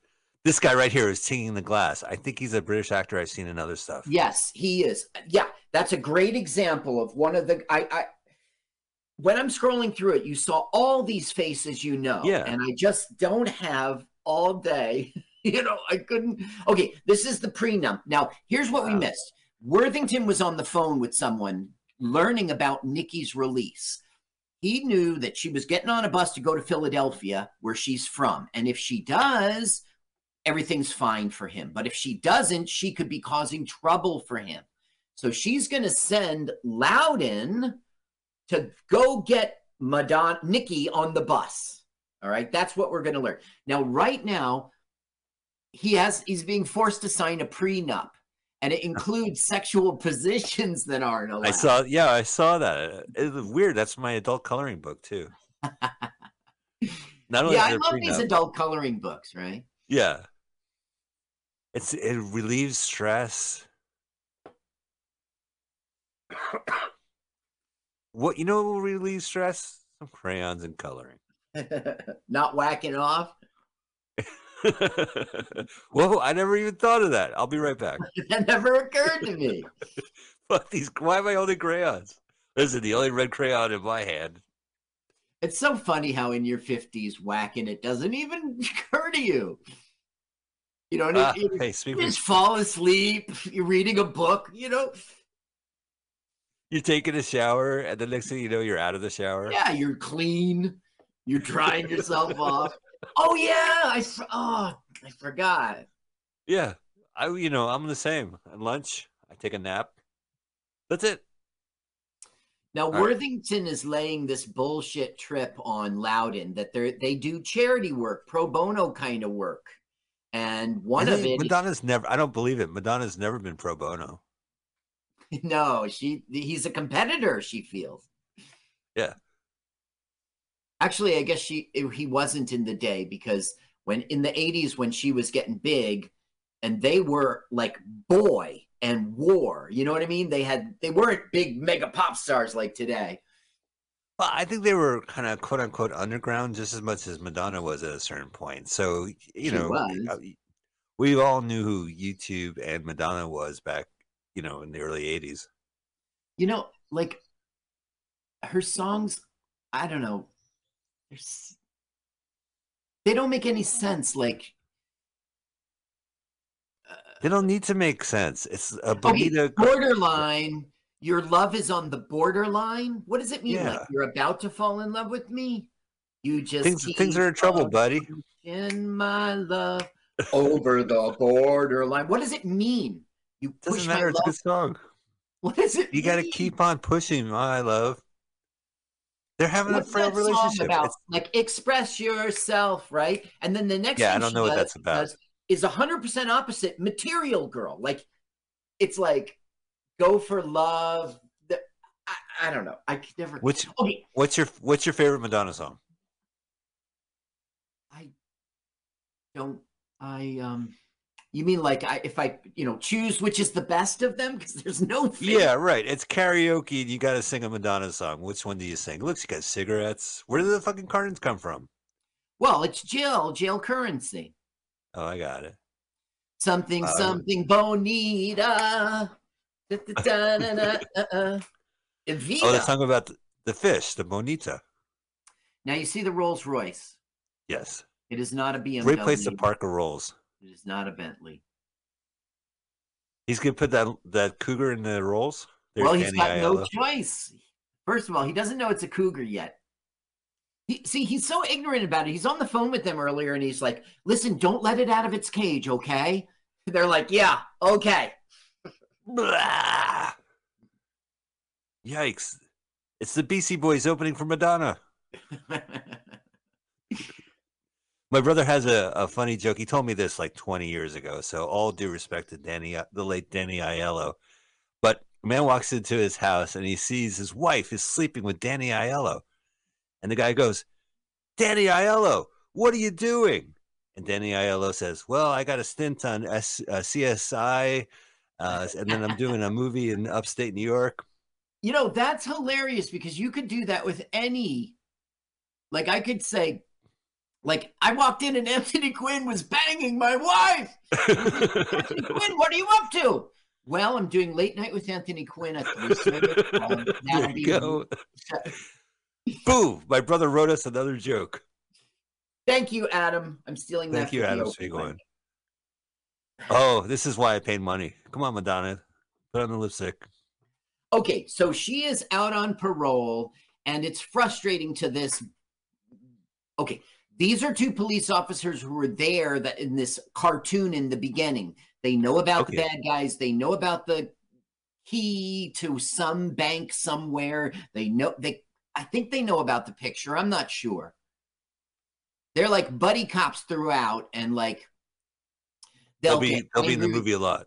this guy right here is singing the glass. I think he's a British actor I've seen in other stuff. Yes, he is. Yeah, that's a great example of one of the I I when I'm scrolling through it, you saw all these faces you know. Yeah. And I just don't have all day. You know, I couldn't. Okay, this is the prenum. Now, here's what we missed. Worthington was on the phone with someone learning about Nikki's release. He knew that she was getting on a bus to go to Philadelphia, where she's from. And if she does, everything's fine for him. But if she doesn't, she could be causing trouble for him. So she's going to send Loudon to go get Madonna Nikki on the bus. All right, that's what we're going to learn. Now, right now, he has he's being forced to sign a prenup, and it includes sexual positions that aren't allowed. I saw yeah, I saw that. It's weird. That's my adult coloring book too. Not only yeah, I love these adult coloring books, right? Yeah. It's it relieves stress. what you know will relieve stress? Some crayons and coloring. Not whacking off. Whoa, I never even thought of that. I'll be right back. that never occurred to me. Fuck these why am I holding crayons? This is the only red crayon in my hand. It's so funny how in your 50s whacking it doesn't even occur to you. You know, ah, you, you hey, you just fall asleep, you're reading a book, you know. You're taking a shower, and the next thing you know, you're out of the shower. Yeah, you're clean. You're drying yourself off. Oh yeah, I oh I forgot. Yeah. I, you know, I'm the same. At lunch, I take a nap. That's it. Now right. Worthington is laying this bullshit trip on Loudon that they they do charity work, pro bono kind of work, and one of it. Madonna's never. I don't believe it. Madonna's never been pro bono. No, she he's a competitor. She feels. Yeah. Actually, I guess she he wasn't in the day because when in the '80s when she was getting big, and they were like boy and war. You know what I mean? They had they weren't big mega pop stars like today. Well, I think they were kind of quote unquote underground just as much as Madonna was at a certain point. So you She know, was. uh, we all knew who U2 and Madonna was back, you know, in the early '80s. You know, like her songs, I don't know. They're They don't make any sense. Like, uh, They don't need to make sense. It's a okay, Bonita. borderline. Your love is on the borderline. What does it mean? Like you're about to fall in love with me? You just Things things are in trouble, buddy. In my love over the borderline. What does it mean? You push Doesn't my matter. It's a good song. What does it You got to keep on pushing, my love. They're having What's a frail relationship. about? It's- Like express yourself, right? And then the next Yeah, I don't know what does- that's about. does is hundred percent opposite material girl. Like it's like go for love. The, I, I don't know. I could never. Which okay? what's your what's your favorite Madonna song? I don't I? Um, you mean like I if I you know choose which is the best of them because there's no. favorite. Yeah, right. It's karaoke and you got to sing a Madonna song. Which one do you sing? Looks, you got cigarettes. Where did the fucking cartons come from? Well, it's Jill. Jill Currency. Oh, I got it. Something Uh, something bonita. Da, da, da, da, da, uh, uh. Oh, the song about the, the fish, the Bonita. Now you see the Rolls Royce. Yes. It is not a BMW. Great place to park a Rolls. It is not a Bentley. He's gonna put that that cougar in the Rolls. There's well, he's Danny got no choice. First of all, he doesn't know it's a cougar yet. He, see, he's so ignorant about it. He's on the phone with them earlier, and he's like, "Listen, don't let it out of its cage, okay?" They're like, "Yeah, okay." Yikes! It's the Beastie Boys opening for Madonna. My brother has a, a funny joke. He told me this like 20 years ago. So all due respect to Danny, the late Danny Aiello. But a man walks into his house and he sees his wife is sleeping with Danny Aiello. And the guy goes, Danny Aiello, what are you doing? And Danny Aiello says, Well, I got a stint on S, uh, CSI, uh, and then I'm doing a movie in upstate New York. You know, that's hilarious because you could do that with any. Like, I could say, like, I walked in and Anthony Quinn was banging my wife. Anthony Quinn, what are you up to? Well, I'm doing late night with Anthony Quinn at the. Um, There you go. Boom! My brother wrote us another joke. Thank you, Adam. I'm stealing that. Thank you, Adam Spiegelman. Oh, this is why I paid money. Come on, Madonna. Put on the lipstick. Okay, so she is out on parole, and it's frustrating to this. Okay, these are two police officers who were there that in this cartoon in the beginning. They know about the bad guys. They know about the key to some bank somewhere. They know they. I think they know about the picture. I'm not sure. They're like buddy cops throughout, and like They'll, they'll, be they'll be in the movie a lot.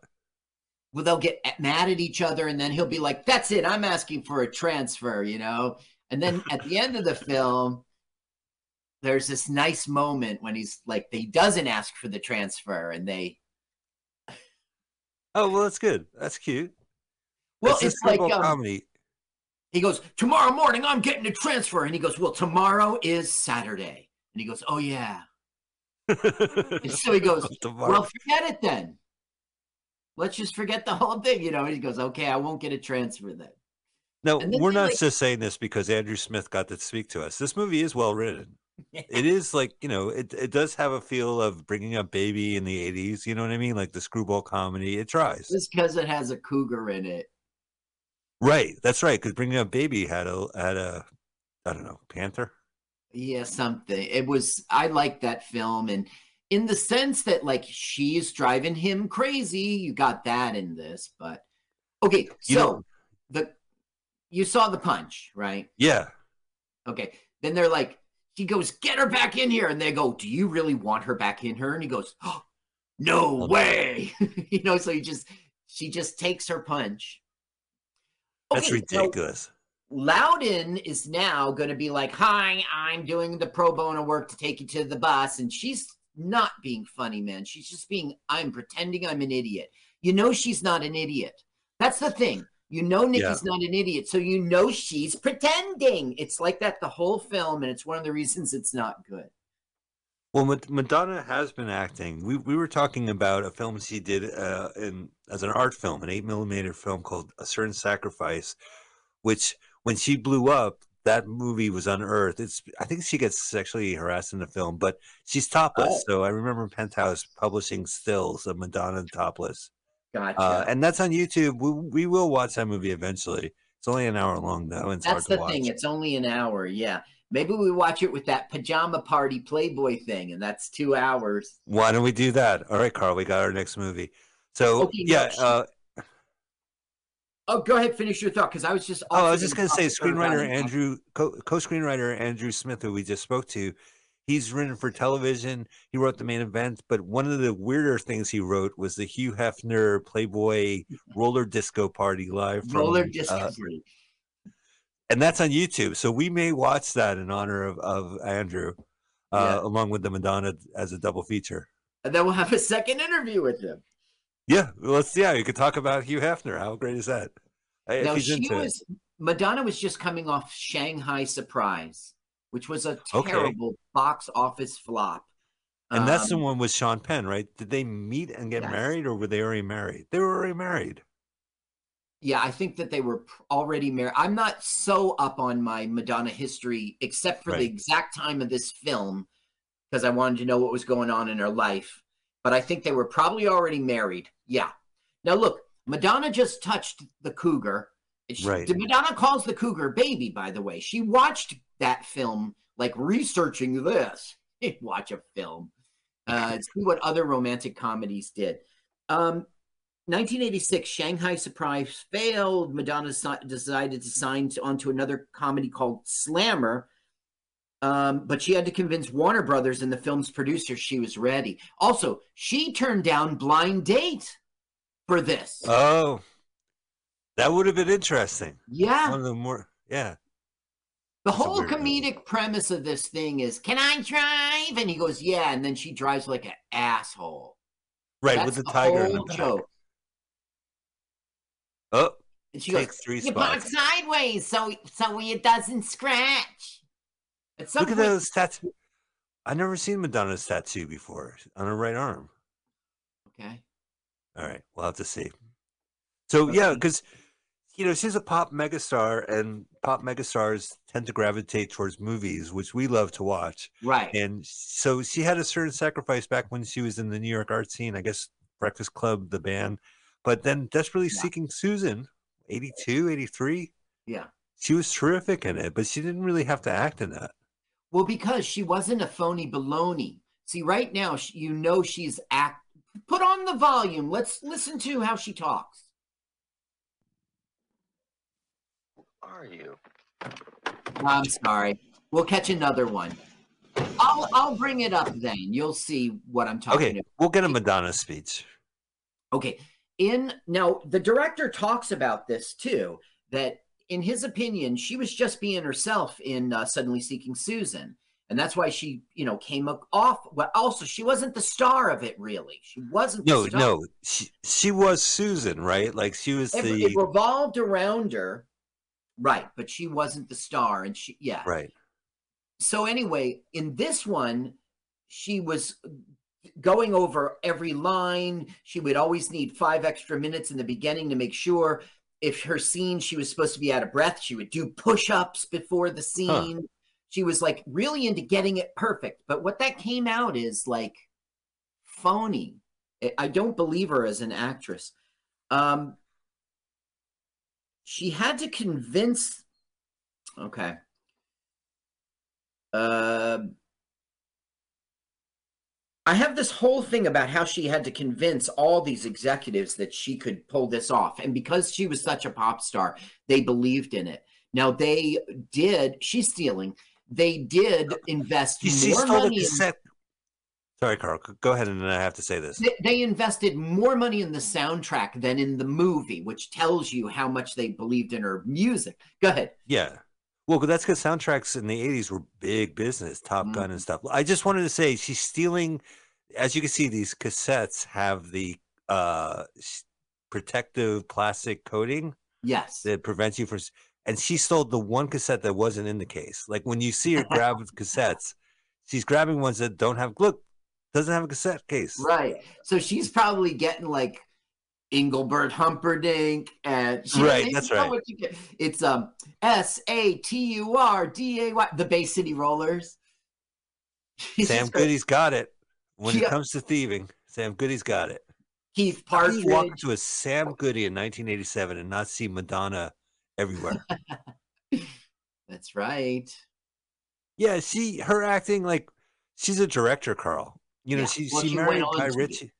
well, they'll get mad at each other, and then he'll be like, "That's it, I'm asking for a transfer," you know. And then at the end of the film, there's this nice moment when he's like, he doesn't ask for the transfer, and they, Oh well, that's good. That's cute. well, That's it's like um, comedy. he goes, "Tomorrow morning, I'm getting a transfer," and he goes, "Well, tomorrow is Saturday," and he goes, "Oh yeah." So he goes, Tomorrow. "Well, forget it then. Let's just forget the whole thing," you know. And he goes, "Okay, I won't get a transfer then." no, we're not like- just saying this because Andrew Smith got to speak to us. This movie is well written. It is like you know, it it does have a feel of bringing up baby in the '80s. You know what I mean? Like the screwball comedy. It tries. Just because it has a cougar in it. Right. That's right. Because bringing up baby had a had a I don't know panther. Yeah, something. It was. I like that film, and in the sense that like she's driving him crazy. You got that in this, but okay. You So know- the you saw the punch, right? Yeah. Okay. Then they're like, he goes, get her back in here. And they go, do you really want her back in here? And he goes, oh, no way. you know, so he just, she just takes her punch. That's Okay, so ridiculous. Loudon is now going to be like, hi, I'm doing the pro bono work to take you to the bus. And she's not being funny, man. She's just being, I'm pretending I'm an idiot. You know, she's not an idiot. That's the thing. You know, Nikki's not an idiot. So you know she's pretending. It's like that the whole film. And it's one of the reasons it's not good. Well, Madonna has been acting. We we were talking about a film she did uh, in as an art film, an eight millimeter film called A Certain Sacrifice, which when she blew up, that movie was unearthed. It's I think she gets sexually harassed in the film, but she's topless. So I remember Penthouse publishing stills of Madonna topless, Gotcha. uh, and that's on YouTube. We we will watch that movie eventually. It's only an hour long though, and it's That's the watch. thing. It's only an hour. Yeah. Maybe we watch it with that pajama party Playboy thing. And that's two hours. Why don't we do that? All right, Carl, we got our next movie. So Okay, yeah, she- uh, Oh, go ahead. Finish your thought. Because I was just. Oh, I was just going to say, talk to her about screenwriter. Andrew, co-screenwriter Andrew Smith, who we just spoke to, he's written for television. He wrote the main event, but one of the weirder things he wrote was the Hugh Hefner Playboy roller disco party live from, Roller uh, discovery. and that's on YouTube. So we may watch that in honor of of Andrew, uh, along with the Madonna as a double feature. and then we'll have a second interview with him. Yeah, let's yeah, you could talk about Hugh Hefner. How great is that? Uh, now she it. was Madonna was just coming off Shanghai Surprise, which was a Okay. terrible box office flop. And that's the Um, one with Sean Penn, right? Did they meet and get Yes. married, or were they already married? They were already married. Yeah, I think that they were already married. I'm not so up on my Madonna history, except for the exact time of this film, because I wanted to know what was going on in her life. But I think they were probably already married. Yeah. Now look, Madonna just touched the cougar. She- Right. Madonna calls the cougar baby. By the way, she watched that film, like researching this. Watch a film, uh, see what other romantic comedies did. Um, 1986, Shanghai Surprise failed. Madonna si- decided to sign to, onto another comedy called Slammer. Um, but she had to convince Warner Brothers and the film's producer she was ready. Also, she turned down Blind Date for this. Oh, that would have been interesting. yeah. One of the more, yeah. The whole comedic premise of this thing is, can I drive? And he goes, yeah. And then she drives like an asshole. Right, That's with the tiger in the back. joke. Oh, And she take goes, three you park spots. sideways so so it doesn't scratch. At some Look at point, those tattoo. I've never seen Madonna's tattoo before on her right arm. Okay. All right, we'll have to see. So yeah, because you know she's a pop megastar, and pop megastars tend to gravitate towards movies, which we love to watch. Right. And so she had a certain sacrifice back when she was in the New York art scene. I guess Breakfast Club, the band, but then Desperately Yeah. Seeking Susan, 82, 83. Yeah. She was terrific in it, but she didn't really have to act in that. Well, because she wasn't a phony baloney. See, right now, you know she's act. Put on the volume. Let's listen to how she talks. Are you? I'm sorry. We'll catch another one. I'll I'll bring it up then. You'll see what I'm talking Okay, about. we'll get a Madonna speech. Okay. In now, the director talks about this too. That in his opinion, she was just being herself in uh, Suddenly Seeking Susan, and that's why she, you know, came up off. Well, also she wasn't the star of it. Really, she wasn't. No, the star. no, she she was Susan, right? Like she was It, the it revolved around her, right? But she wasn't the star, and she, yeah, right. so anyway, in this one, she was going over every line. She would always need five extra minutes in the beginning to make sure if her scene she was supposed to be out of breath, she would do push-ups before the scene. She was like really into getting it perfect. But what that came out is like phony. I- I don't believe her as an actress. Um she had to convince okay. Um I have this whole thing about how she had to convince all these executives that she could pull this off. And because she was such a pop star, they believed in it. Now they did, she's stealing, they did invest see, more money in. Sorry, Carl. Go ahead, and then I have to say this. they, they invested more money in the soundtrack than in the movie, which tells you how much they believed in her music. Go ahead. Yeah. Well, that's because soundtracks in the '80s were big business, Top Gun Mm-hmm. and stuff. I just wanted to say she's stealing. As you can see, these cassettes have the uh, protective plastic coating Yes. that prevents you from. And she stole the one cassette that wasn't in the case. Like when you see her grab cassettes, she's grabbing ones that don't have. Look, doesn't have a cassette case. Right. So she's probably getting like Engelbert Humperdinck and she Right, that's right. what you get. It's um S A T U R D A Y the Bay City Rollers. Sam Goody's got it. When it comes to thieving, Sam Goody's got it. Keith do you walk to a Sam Goody in 1987 and not see Madonna everywhere? That's right. yeah, she her acting like she's a director, Carl. You know, Yeah, she well, she she married Guy Ritchie.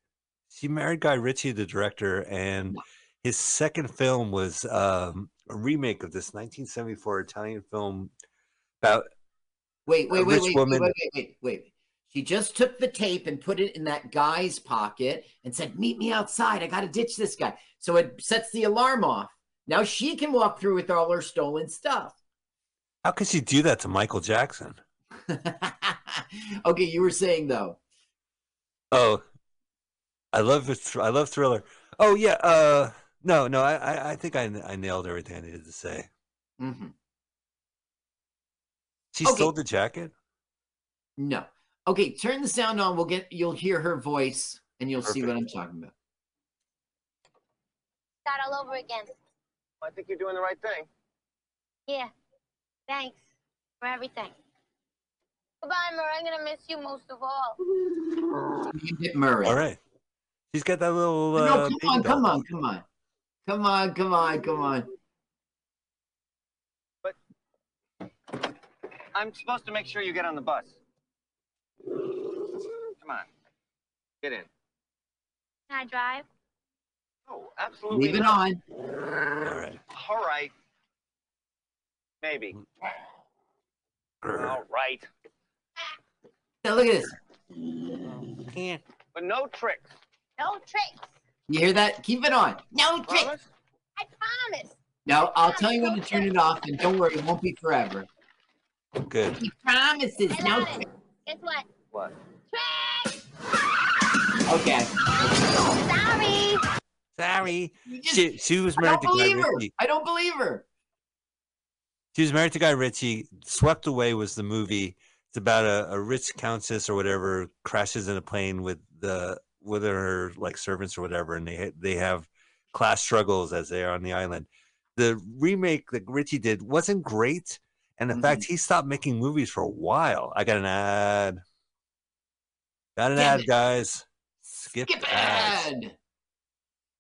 She married Guy Ritchie, the director, and his second film was um, a remake of this 1974 Italian film about Wait, wait, wait, wait, woman- wait, wait, wait, wait. She just took the tape and put it in that guy's pocket and said, Meet me outside. I got to ditch this guy. So it sets the alarm off. Now she can walk through with all her stolen stuff. how could she do that to Michael Jackson? okay, you were saying though. Oh, I love it. I love Thriller. Oh yeah. Uh, no, no. I, I, I think I, I nailed everything I needed to say. Mm-hmm. She Okay. stole the jacket. No. Okay, turn the sound on. We'll get you'll hear her voice and you'll see what I'm talking about. Start all over again. I think you're doing the right thing. Yeah. Thanks for everything. Goodbye, Murray. I'm gonna miss you most of all. You get Murray. All right. She's got that little. Uh, no, come on, come on, come on. Come on, come on, come on. But I'm supposed to make sure you get on the bus. Come on. Get in. Can I drive? Oh, absolutely Leave it not. on. All right. All right. Maybe. All right. Now look at this. But no tricks. No tricks. You hear that? Keep it on. No trick. Promise? I promise. No, I'll tell you when to turn it off, and don't worry, it won't be forever. Good. He promises. No got it. Guess what? What? Tricks. Okay. Sorry. Sorry. Just- She, she was married to Guy her. Ritchie. I don't believe her. She was married to Guy Ritchie. Swept Away was the movie. It's about a, a rich countess or whatever crashes in a plane with the with her like servants or whatever, and they they have class struggles as they are on the island. The remake that Ritchie did wasn't great, and in Mhm. fact, he stopped making movies for a while. I got an ad. Got an Skip ad, it. guys. Skip, Skip ads. ad.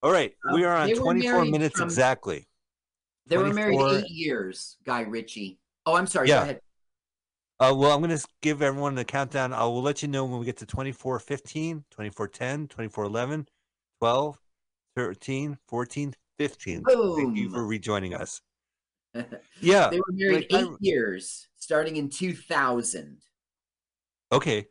All right, we Uh, are on 24 minutes from- exactly. They were married eight years, Guy Ritchie. Oh, I'm sorry. Yeah. Uh, well, I'm going to give everyone the countdown. I will let you know when we get to 24 15, 24 10, 24 11, 12, 13, 14, 15. Thank you for rejoining us. Yeah. They were married like, I- eight years, starting in 2000. Okay.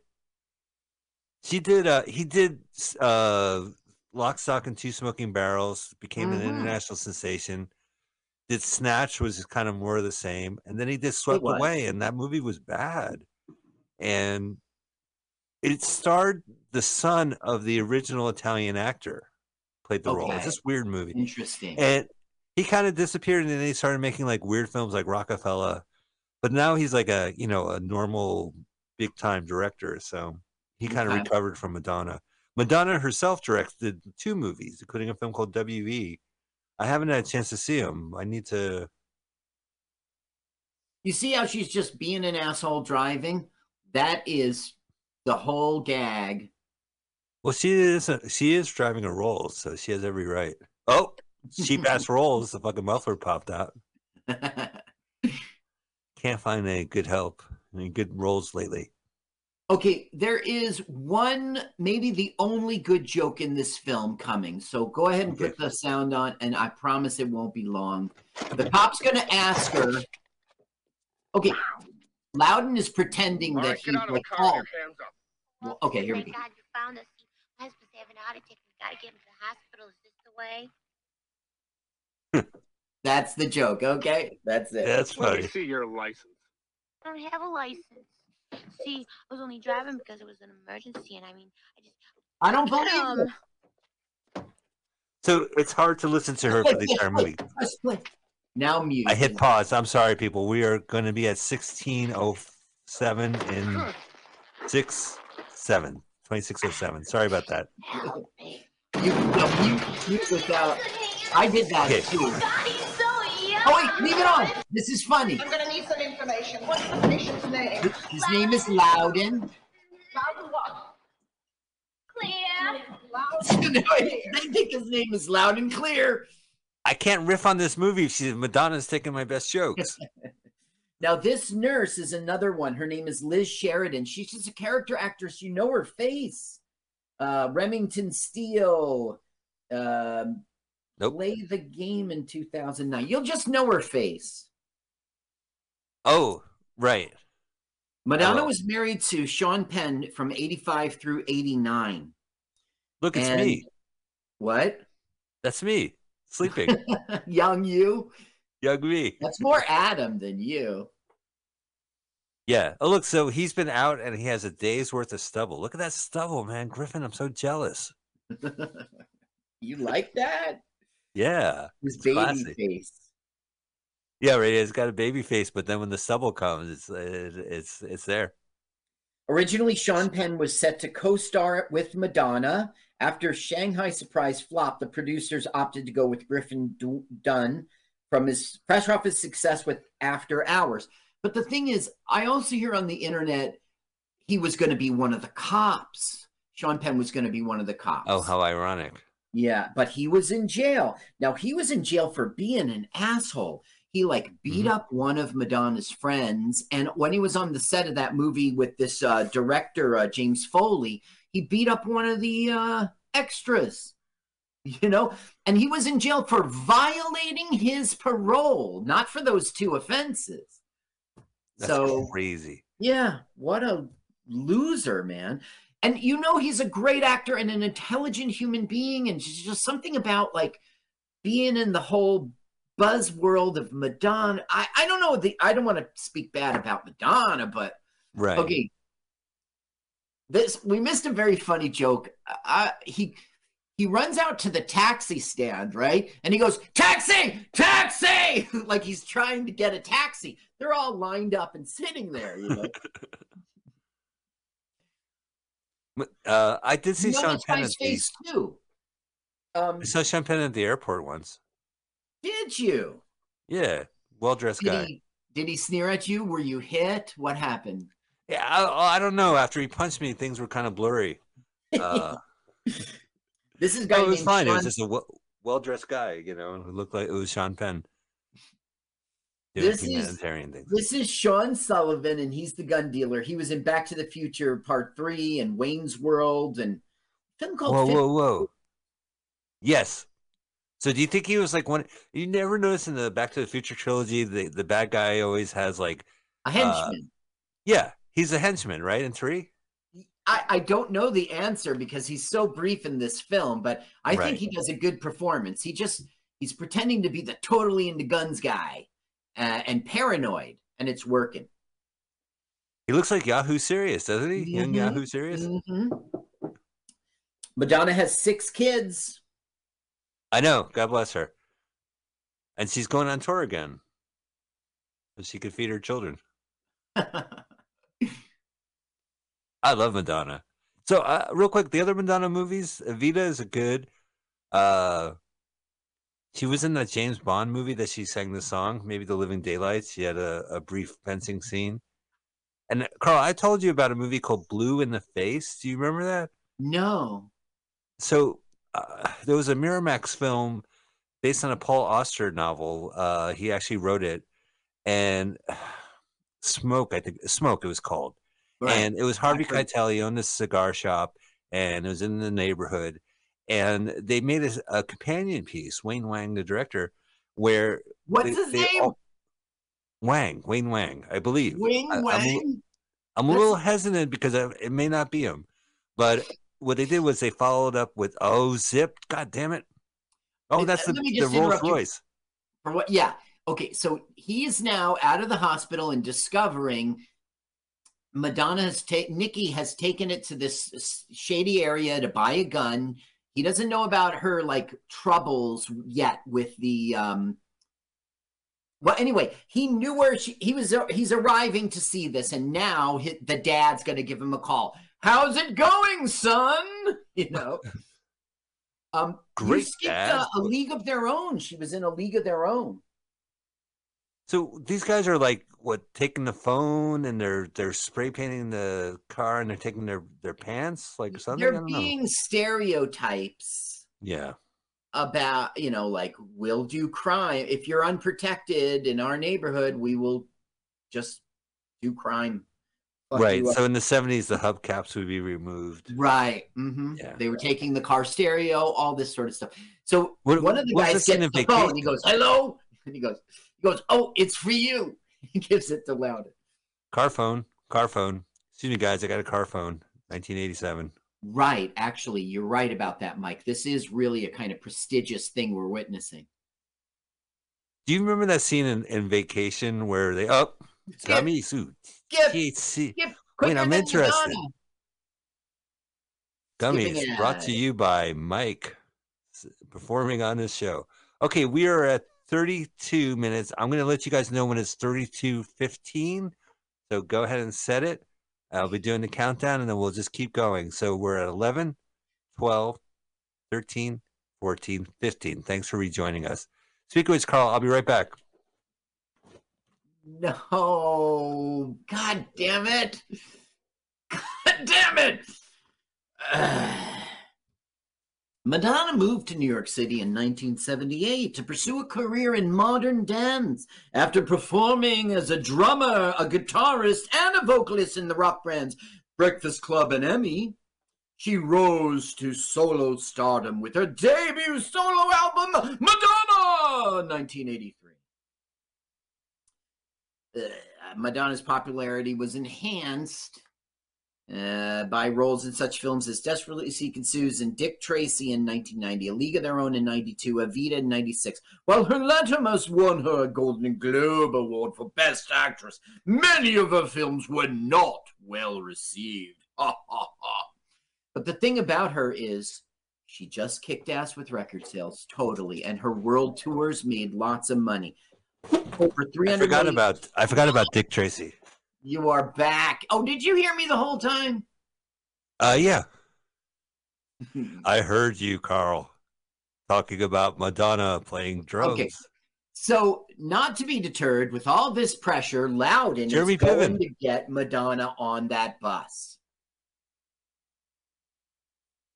She did, uh, he did, uh, Lock, Stock, and Two Smoking Barrels, became an Mhm. international sensation. Did Snatch, was kind of more of the same. And then he did Swept. Away, and that movie was bad. And it starred the son of the original Italian actor, played the role. It's Okay. this weird movie. Interesting. And he kind of disappeared, and then he started making like weird films like Rockefeller. But now he's like a you know a normal big time director, so he kind of recovered from Madonna. Madonna herself directed two movies, including a film called W.E. I haven't had a chance to see them. I need to. You see how she's just being an asshole driving? That is the whole gag. Well, she is she is driving a Rolls, so she has every right. Oh, cheap ass Rolls! The fucking muffler popped out. Can't find any good help, any good Rolls lately. Okay, there is one, maybe the only good joke in this film coming. So go ahead and put the sound on, and I promise it won't be long. The cop's going to ask her. Okay, Loudon is pretending All that right, he's get out of the like, car. oh, Your hands up. well, okay, here we go. God you found us. My husband's having a heart attack. We gotta get him to the hospital. Is this the way? That's the joke. Okay, that's it. That's funny. Let me see your license. I don't have a license. See, I was only driving because it was an emergency, and I mean, I just. I don't believe Um, it. So it's hard to listen to her for the entire movie. Now mute. I hit pause. I'm sorry, people. We are going to be at 1607 in 6 7. 2607. Sorry about that. You, no, you, you without. I did that Okay. too. So Oh wait, leave it on. This is funny. I'm gonna need some information. What's the patient's name? His name is Loudon. Loudon what? Clear. Loudon. they think his name is Loud and Clear. I can't riff on this movie if she's Madonna's taking my best jokes. Now, this nurse is another one. Her name is Liz Sheridan. She's just a character actress. You know her face. Uh, Remington Steele. Um, Nope. Play the game in 2009. You'll just know her face. Oh, right. Madonna was married to Sean Penn from 85 through 89. Look, it's And- me. What? That's me sleeping. Young you? Young me. That's more Adam than you. Yeah. Oh, look. So he's been out and he has a day's worth of stubble. Look at that stubble, man. Griffin, I'm so jealous. You like that? Yeah. His baby classy. face. Yeah, right. It's got a baby face, but then when the stubble comes, it's it's it's there. Originally, Sean Penn was set to co star with Madonna. After Shanghai Surprise flopped, the producers opted to go with Griffin Du- Dunne from his fresh off his success with After Hours. But the thing is, I also hear on the internet he was going to be one of the cops. Sean Penn was going to be one of the oh, cops. Oh, how ironic. Yeah, but he was in jail. Now he was in jail for being an asshole. He like beat Mhm. up one of Madonna's friends, and when he was on the set of that movie with this uh, director uh, James Foley, he beat up one of the uh, extras. You know, and he was in jail for violating his parole, not for those two offenses. That's so crazy. yeah, what a loser, man. And you know he's a great actor and an intelligent human being, and just, just something about like being in the whole buzz world of Madonna. I, I don't know the I don't want to speak bad about Madonna, but Right. okay. This we missed a very funny joke. I, he he runs out to the taxi stand, right? And he goes, "Taxi! Taxi!" like he's trying to get a taxi. They're all lined up and sitting there, you know. Uh, I did see You Sean Penn at the too. Um, I saw Sean Penn at the airport once. did you? Yeah, well dressed guy. he did he sneer at you? Were you hit? What happened? Yeah, I, I don't know. After he punched me, things were kind of blurry. Uh, This is guy no, it was fine. It was just a well dressed guy, you know. It looked like it was Sean Penn. This is things. this is Sean Sullivan, and he's the gun dealer. He was in Back to the Future Part Three and Wayne's World, and film called Whoa, Fif- whoa, whoa. Yes. So do you think he was like one? You never notice in the Back to the Future trilogy, the the bad guy always has like a uh, henchman. yeah, he's a henchman, right? In three. I, I don't know the answer because he's so brief in this film, but I Right. think he does a good performance. He just he's pretending to be the totally into guns guy uh, and paranoid, and it's working. He looks like Yahoo Serious, doesn't he? Young Mhm, Yahoo Serious. mhm. Madonna has six kids. I know. God bless her. And she's going on tour again, so she could feed her children. I love Madonna. So, uh, real quick, the other Madonna movies, Evita is a good. Uh, she was in that James Bond movie that she sang the song, maybe The Living Daylights. She had a, a brief fencing scene. And uh, Carl, I told you about a movie called Blue in the Face. Do you remember that? No. So uh, there was a Miramax film based on a Paul Auster novel. Uh, he actually wrote it, and Smoke, I think Smoke, it was called. Right. and it was Harvey Keitel. He owned this cigar shop, and it was in the neighborhood. And they made a, a companion piece, Wayne Wang, the director, where What's they- his they name? all- Wang, Wayne Wang, I believe. Wing I- I'm a- Wang. I'm a little hesitant because I, it may not be him, but what they did was they followed up with "Oh Zip." God damn it! Oh, that's the, the Rolls. Royce. For what? Yeah. Okay. So he is now out of the hospital and discovering Madonna has taken Nikki has taken it to this shady area to buy a gun. He doesn't know about her like troubles yet with the um well anyway he knew where she he was he's arriving to see this and now the dad's going to give him a call. How's it going son? You know? Um you Great, skipped Dad. uh, a league of their own. She was in a league of their own So these guys are like what taking the phone and they're they're spray painting the car and they're taking their their pants like something. They're don't know. being stereotypes Yeah. about you know like we'll do crime if you're unprotected in our neighborhood we will just do crime right. So in the seventies, the hubcaps would be removed. right hmm Yeah. they were taking the car stereo all this sort of stuff so What- one of the guys the gets the phone Vacation? he goes hello and he goes he goes oh it's for you he gives it to Loudon. Car phone. Car phone. Excuse me, guys. I got a car phone. 1987. right actually you're right about that mike this is really a kind of prestigious thing we're witnessing Do you remember that scene in, in Vacation where they up? Oh. Tommy suit. Skip. THC. Skip, Wait, I'm interested. Madonna. Gummies brought to you by Mike performing on this show. Okay, we are at 32 minutes. I'm going to let you guys know when it's 32:15. So go ahead and set it. I'll be doing the countdown and then we'll just keep going. So we're at 11, 12, 13, 14, 15. Thanks for rejoining us. Speak of which, Carl, I'll be right back. No, god damn it. God damn it. Madonna moved to New York City in 1978 to pursue a career in modern dance after performing as a drummer, a guitarist, and a vocalist in the rock bands Breakfast Club and Emmy. She rose to solo stardom with her debut solo album, Madonna, 1983. Uh, Madonna's popularity was enhanced uh, by roles in such films as Desperately Seeking Susan, Dick Tracy in 1990, A League of Their Own in 92, Evita in 96, while her latter most won her a Golden Globe Award for Best Actress. Many of her films were not well received. Ha ha ha. But the thing about her is she just kicked ass with record sales, totally, and her world tours made lots of money. Over 300 I forgot million- about I forgot about Dick Tracy. You are back. Oh, did you hear me the whole time? Uh yeah. I heard you, Carl, talking about Madonna playing drums. Okay. So, not to be deterred, with all this pressure, Loudon Jeremy is going Piven. to get Madonna on that bus.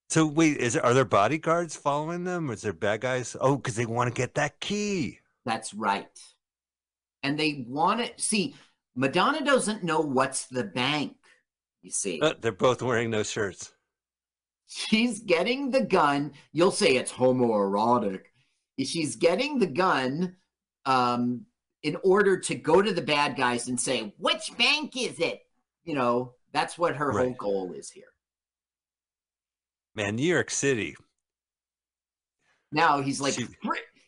So wait, is are there bodyguards following them? Is there bad guys? Oh, because they want to get that key. That's right. And they want to see Madonna doesn't know what's the bank. You see, Uh, they're both wearing those shirts. she's getting the gun. You'll say it's homoerotic. She's getting the gun um, in order to go to the bad guys and say, "Which bank is it?" You know, that's what her whole goal is here. Man, New York City. Now he's like, She-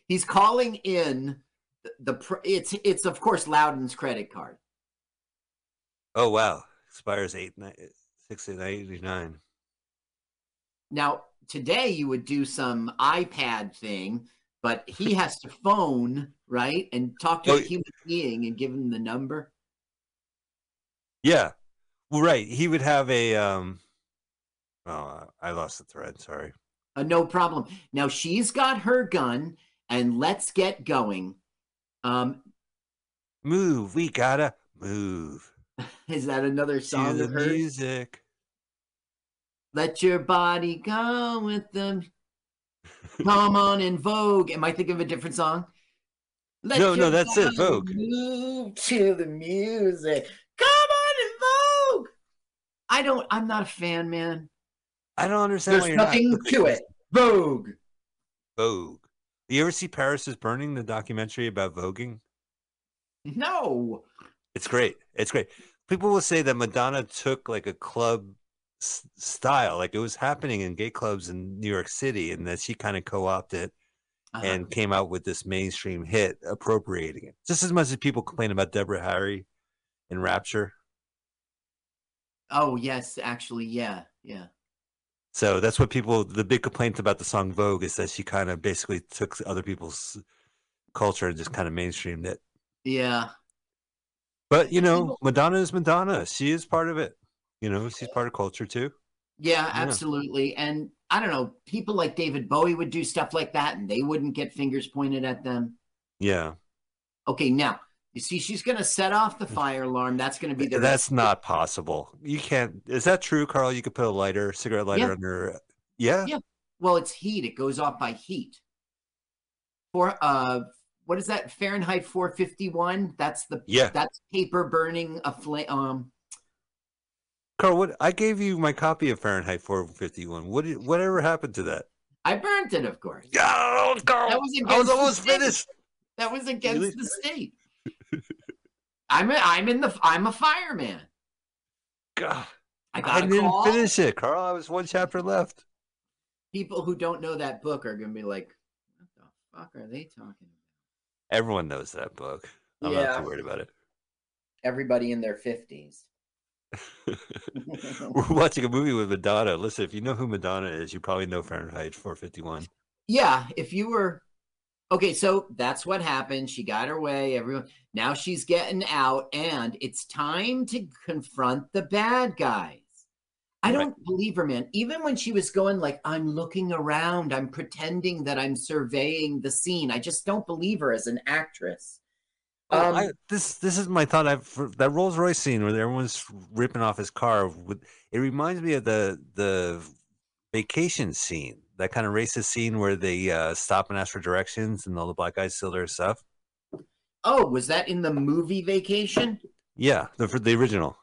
he's calling in the, the it's it's of course Loudon's credit card. Oh wow, expires eight ni- six eighty nine. Now today you would do some iPad thing, but he has to phone right and talk to Oh, a human being and give him the number. Yeah, well, right. He would have a um. Oh, I lost the thread. Sorry. Uh, no problem. Now she's got her gun, and let's get going. Um, Move. We gotta move. is that another song of hers? music. Let your body go with them. Come on in Vogue. Am I thinking of a different song? Let No, no, that's it, Vogue. Move to the music. Come on in Vogue. I don't. I'm not a fan, man. I don't understand. why There's you're not. nothing to it. Vogue. Vogue. You ever see Paris is Burning, the documentary about voguing? No. It's great. It's great. People will say that Madonna took like a club s- style, like it was happening in gay clubs in New York City, and that she kind of co-opted Uh-huh. and came out with this mainstream hit, appropriating it. Just as much as people complain about Deborah Harry in Rapture. Oh yes, actually, yeah, yeah. So that's what people. The big complaint about the song Vogue is that she kind of basically took other people's culture and just kind of mainstreamed it. Yeah. But you know, Madonna is Madonna. She is part of it. You know, she's part of culture too. Yeah, Yeah. absolutely. And I don't know, people like David Bowie would do stuff like that and they wouldn't get fingers pointed at them. Yeah, Okay, now, you see, she's going to set off the fire alarm. That's going to be the that's not possible. You can't. Is that true, Carl? You could put a lighter, cigarette lighter Yeah. under. Yeah. Yeah. Well, it's heat. It goes off by heat. For uh, what is that? Fahrenheit 451. That's the Yeah. That's paper burning a flame. Um, Carl, what I gave you my copy of Fahrenheit 451. What did, whatever happened to that? I burnt it, of course. Oh, Carl, That was I against was the almost state. finished. That was against Really? the state. I'm a, I'm in the I'm a fireman. God, I I didn't call. finish it, Carl. I was one chapter left. People who don't know that book are gonna be like, "What the fuck are they talking?" Everyone knows that book. I'm not too worried about it. Everybody in their fifties. We're watching a movie with Madonna. Listen, if you know who Madonna is, you probably know Fahrenheit 451. Yeah, if you were okay, so that's what happened. She got her way. Everyone now she's getting out, and it's time to confront the bad guys. I don't believe her, man. Even when she was going like, "I'm looking around, I'm pretending that I'm surveying the scene," I just don't believe her as an actress. Oh, Um, I, this this is my thought. I've, for that Rolls Royce scene where everyone's ripping off his car. With, it reminds me of the the vacation scene, that kind of racist scene where they uh, stop and ask for directions, and all the black guys steal their stuff. Oh, was that in the movie Vacation? Yeah, the for the original.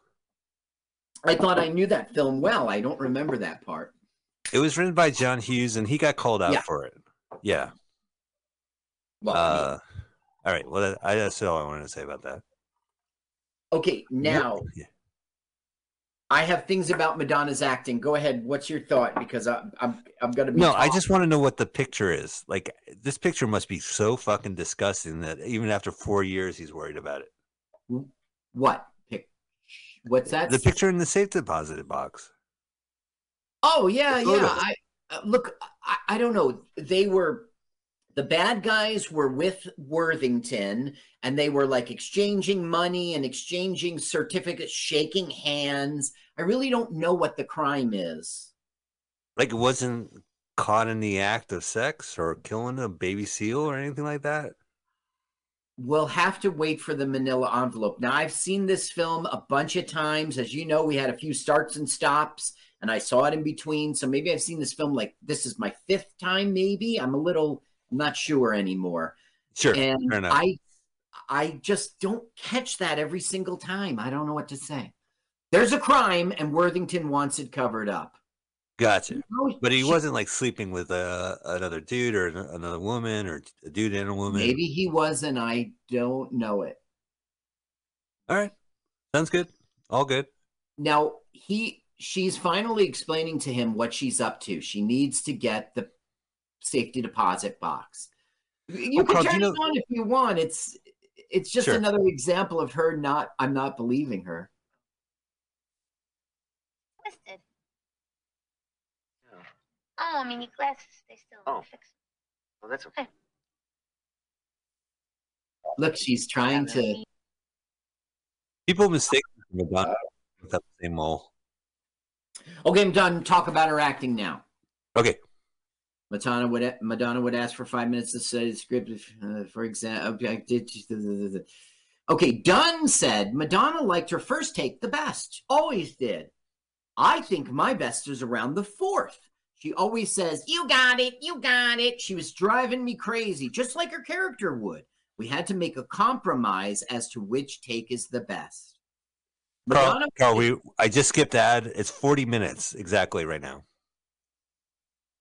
I thought I knew that film well. I don't remember that part. It was written by John Hughes, and he got called out Yeah. for it. Yeah. Well, Uh, all right. Well, I, that's all I wanted to say about that. Okay, now Yeah. I have things about Madonna's acting. Go ahead. What's your thought? Because I, I'm I'm gonna be No, I just want to know what the picture is. Like, this picture must be so fucking disgusting that even after four years, he's worried about it. what? What's that? The picture in the safe deposit box. Oh yeah, yeah. I uh, look. I, I don't know. They were the bad guys were with Worthington, and they were like exchanging money and exchanging certificates, shaking hands. I really don't know what the crime is. Like, it wasn't caught in the act of sex or killing a baby seal or anything like that. We'll have to wait for the manila envelope. Now, I've seen this film a bunch of times. As you know, we had a few starts and stops, and I saw it in between. So maybe I've seen this film like this is my fifth time, maybe. I'm a little I'm not sure anymore. Sure. And. I I just don't catch that every single time. I don't know what to say. There's a crime, and Worthington wants it covered up. Gotcha. But he wasn't like sleeping with uh, another dude or another woman or a dude and a woman. Maybe he was, and I don't know it. All right. Sounds good. All good. Now he she's finally explaining to him what she's up to. She needs to get the safety deposit box. You Oh, can Carl, do turn you it on if you want. It's it's just Sure. another example of her not I'm not believing her. Twisted. Oh, I mean, your glasses, they still Oh. fix. Well, that's okay. Look, she's trying to People mistake Madonna with that same mole. Okay, I'm done. Talk about her acting now. Okay. Madonna would Madonna would ask for five minutes to say the script. if, Uh, for example, okay, I did. Okay, Dunne said Madonna liked her first take the best. Always did. I think my best is around the fourth. She always says, "You got it, you got it." She was driving me crazy, just like her character would. We had to make a compromise as to which take is the best. Madonna. Carl, we I just skipped ad. It's 40 minutes exactly right now.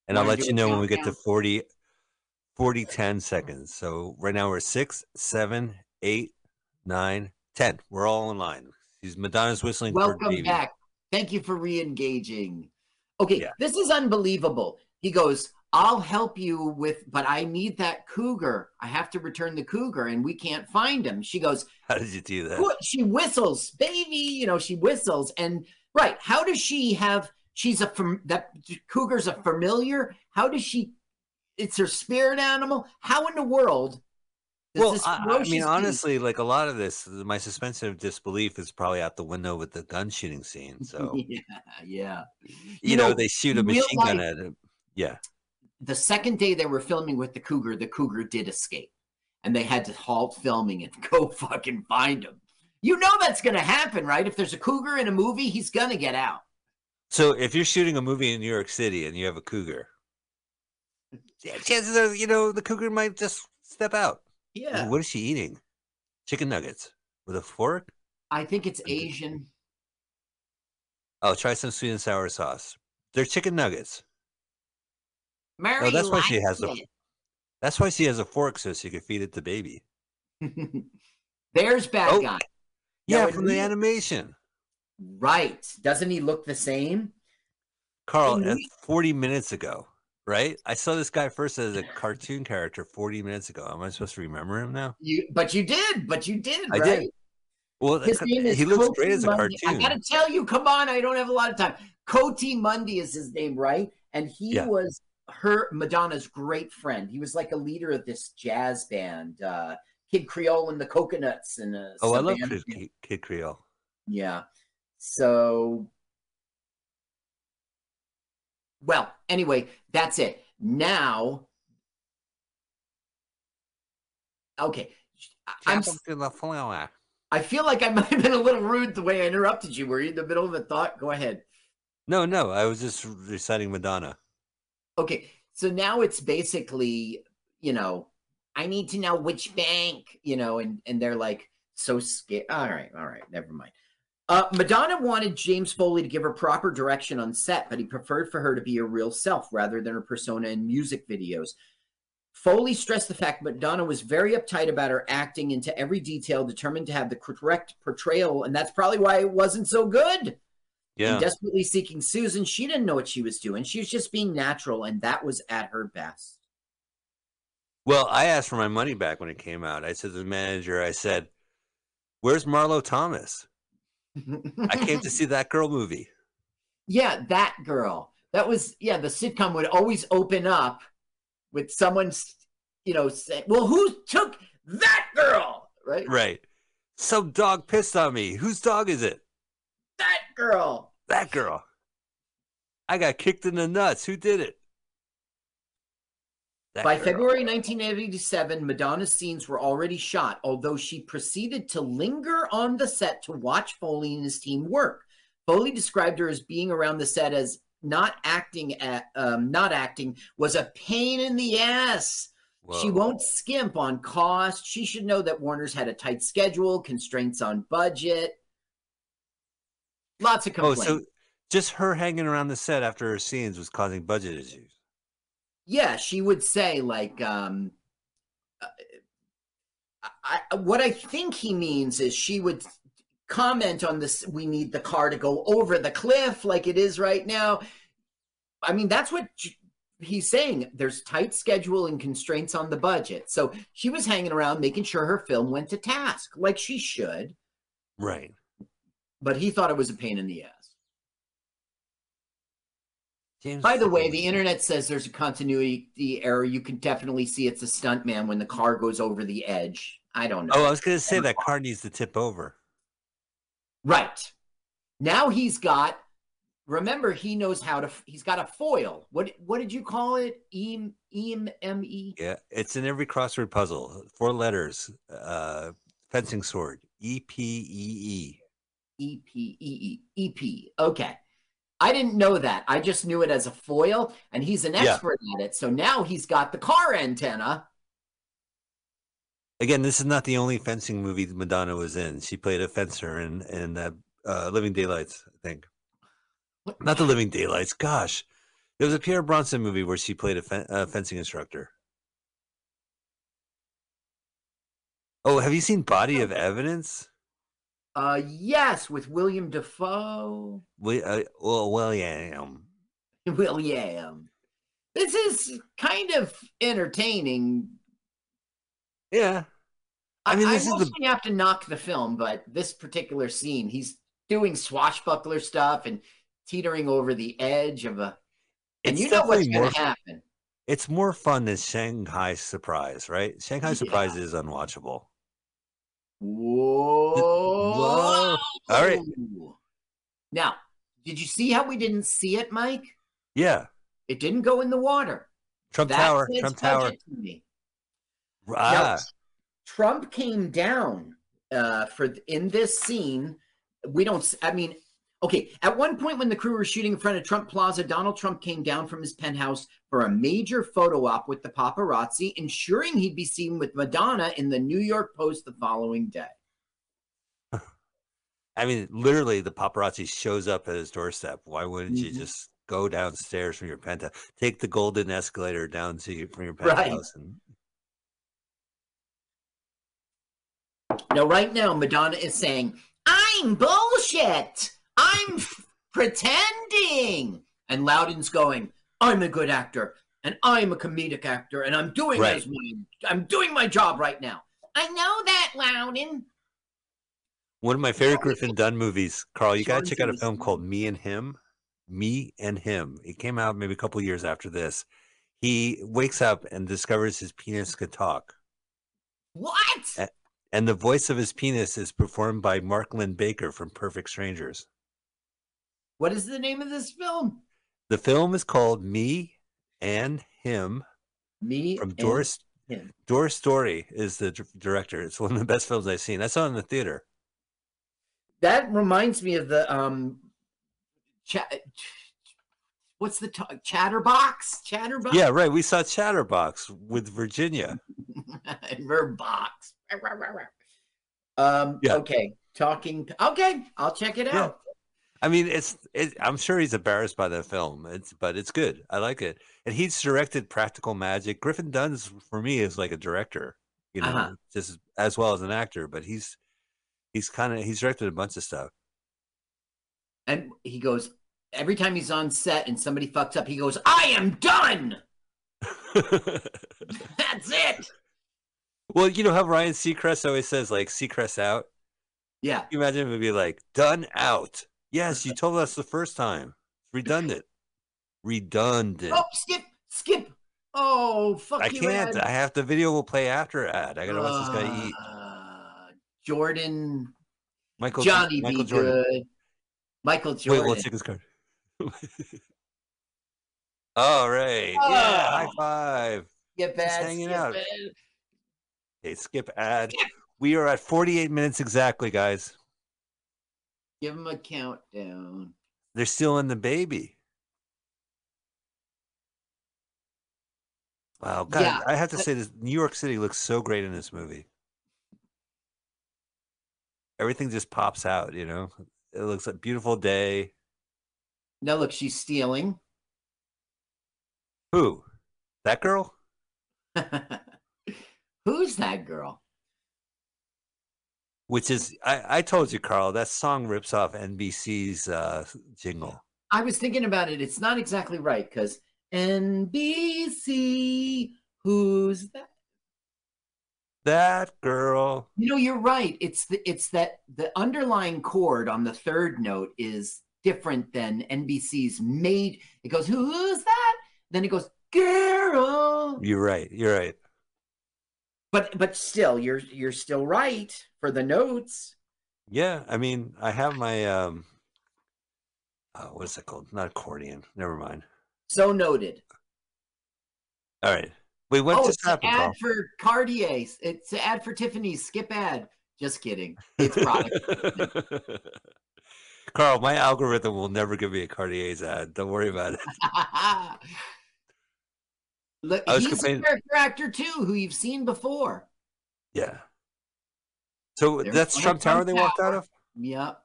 And I'll let you know when we get to countdown? 40, 40, 10 seconds. So right now we're six, seven, eight, nine, 10. We're all in line. She's Madonna's whistling Welcome back. Thank you for re-engaging. Okay, Yeah. this is unbelievable. He goes, I'll help you with, but I need that cougar. I have to return the cougar and we can't find him. She goes, How did you do that? She whistles, baby, you know, she whistles. And right, how does she have, she's a, that cougar's a familiar. How does she, it's her spirit animal. How in the world Well, I, I mean, honestly, like a lot of this, my suspension of disbelief is probably out the window with the gun shooting scene. So, yeah, yeah. you, know, know, they shoot a machine gun at him. Yeah. the second day they were filming with the cougar, the cougar did escape, and they had to halt filming and go fucking find him. You know that's gonna happen, right? If there's a cougar in a movie, he's gonna get out. So if you're shooting a movie in New York City and you have a cougar, chances are, you know, the cougar might just step out. Yeah. What is she eating? Chicken nuggets with a fork? I think it's Asian. Oh, try some sweet and sour sauce. They're chicken nuggets. Mary that's why she has a. That's why she has a fork so she can feed it to baby. There's bad Oh, guy. Yeah, from the animation. Right? Doesn't he look the same? Carl, that's 40 minutes ago, right? I saw this guy first as a cartoon character 40 minutes ago. Am I supposed to remember him now? You, but you did. But you did. I right? did. Well, His name is he looks Koti great as a Mundy. I gotta tell you, come on, I don't have a lot of time. Coati Mundi is his name, right? And he Yeah. was her Madonna's great friend. He was like a leader of this jazz band, uh, Kid Creole and the Coconuts, and uh, Oh, I love Kid, Kid Creole. Yeah. So, well, anyway, that's it. Now, okay, I- I'm. to the flower. I feel like I might have been a little rude the way I interrupted you. Were you in the middle of a thought? Go ahead. No, no, I was just reciting Madonna. Okay, so now it's basically, you know, I need to know which bank, you know, and and they're like so scared. All right, all right, never mind. Uh, Madonna wanted James Foley to give her proper direction on set, but he preferred for her to be her real self rather than her persona in music videos. Foley stressed the fact Madonna was very uptight about her acting into every detail, determined to have the correct portrayal, and that's probably why it wasn't so good. Yeah. And desperately seeking Susan, she didn't know what she was doing. She was just being natural, and that was at her best. Well, I asked for my money back when it came out. I said to the manager, I said, Where's Marlo Thomas? I came to see that girl movie. Yeah, that girl. That was yeah. The sitcom would always open up with someone's, you know, saying, "Well, who took that girl?" Right? Right. Some dog pissed on me. Whose dog is it? That girl. That girl. I got kicked in the nuts. Who did it? That By girl. February 1987, Madonna's scenes were already shot, although she proceeded to linger on the set to watch Foley and his team work. Foley described her as being around the set as not acting at um, not acting was a pain in the ass. She won't skimp on cost. She should know that Warner's had a tight schedule, constraints on budget. Lots of complaints. Oh, so just her hanging around the set after her scenes was causing budget issues. Yeah she would say like um uh, I, I, what i think he means is she would comment on this we need the car to go over the cliff like it is right now. I mean that's what he's saying. There's tight schedule and constraints on the budget. So she was hanging around making sure her film went to task like she should. Right. but he thought it was a pain in the ass James By the way, the internet says there's a continuity error. You can definitely see it's a stuntman when the car goes over the edge. I don't know. Oh, I was going to say that car needs to tip over. Right. Now he's got remember he knows how to he's got a foil. What what did you call it? E E M E Yeah, it's in every crossword puzzle. Four letters. Uh, fencing sword. E P E E. E P E E E P. Okay. I didn't know that. I just knew it as a foil and he's an Yeah. expert at it. So now he's got the car antenna. Again, this is not the only fencing movie Madonna was in. She played a fencer in in uh, uh, Living Daylights, I think. Not the Living Daylights. Gosh, there was a Pierce Brosnan movie where she played a fen- uh, fencing instructor. Oh, have you seen Body of Evidence? Uh, yes, with William Defoe. We, uh, well, William. William. This is kind of entertaining. Yeah. I, I mean, I this is the- have to knock the film, but this particular scene, he's doing swashbuckler stuff and teetering over the edge of a. And It's you know what's going to happen. It's more fun than Shanghai Surprise, right? Shanghai Surprise is unwatchable. Whoa. Whoa. All right. Now, did you see how we didn't see it, Mike? Yeah. It didn't go in the water. Trump That Tower. Trump Tower. to me. Now, Ah, Trump came down uh, for in this scene. We don't. I mean, okay. At one point, when the crew were shooting in front of Trump Plaza, Donald Trump came down from his penthouse for a major photo op with the paparazzi, ensuring he'd be seen with Madonna in the New York Post the following day. I mean, literally, the paparazzi shows up at his doorstep. Why wouldn't you Mhm. just go downstairs from your penthouse, take the golden escalator down to you from your Right. penthouse, and Now, right now, Madonna is saying, I'm bullshit. I'm pretending. And Loudon's going, I'm a good actor and I'm a comedic actor and I'm doing Right. my, I'm doing my job right now. I know that, Loudon. one of my favorite Griffin Dunne movies, Carl. You gotta check out a film called Me and Him. Me and Him. It came out maybe a couple years after this. He wakes up and discovers his penis could talk. What? And the voice of his penis is performed by Mark Linn-Baker from Perfect Strangers. What is the name of this film? The film is called Me and Him. Me from and Doris. Him. Doris Dörrie is the d- director. It's one of the best films I've seen. I saw it in the theater. That reminds me of the, um, cha- what's the, t- Chatterbox? Chatterbox? Yeah, right. We saw Chatterbox with Virginia. Verbox. Um, Yeah. okay. Talking. Okay. I'll check it Yeah. I mean, it's. It, I'm sure he's embarrassed by the film. It's, but it's good. I like it. And he's directed Practical Magic. Griffin Dunne's for me is like a director, you know, Uh-huh. just as, as well as an actor. But he's he's kind of he's directed a bunch of stuff. And he goes, every time he's on set and somebody fucks up, he goes, I am done. That's it. well, you know how Ryan Seacrest always says like Seacrest out. Yeah. Can you imagine it would be like done out. Yes, you told us the first time. It's redundant. Redundant. Oh, skip, skip. Oh, fuck I you, can't. I have the video will play after ad. I gotta watch this guy eat. Uh, Jordan, Michael Johnny Michael Jordan. good. Michael Wait, Jordan. we'll check his card. All right. Yeah, high Oh. five. Skip Just ad, hanging skip out. Okay, skip ad. We are at 48 minutes exactly, guys. Give him a countdown. They're still in the baby. Wow, God, Yeah, I have to say this New York City looks so great in this movie. Everything just pops out, you know. It looks like a beautiful day. Now look, she's stealing. Who? That girl? Who's that girl? Which is I, I told you, Carl, that song rips off NBC's uh, jingle. I was thinking about it. It's not exactly right because NBC. Who's that? That girl. You know, you're right. It's the it's that the underlying chord on the third note is different than NBC's made. It goes, "Who's that?" Then it goes, "Girl." You're right. You're right. But but still, you're you're still right for the notes. Yeah, I mean, I have my um uh, what is it called? Not accordion. Never mind. So noted. All right. Wait, what oh, an happened, ad Carl? for Cartier. It's an ad for Tiffany's. Skip ad. Just kidding. It's product. Carl, my algorithm will never give me a Cartier's ad. Don't worry about it. Look, he's a character actor too, who you've seen before. Yeah. So that's Trump Tower they walked out of? Yep.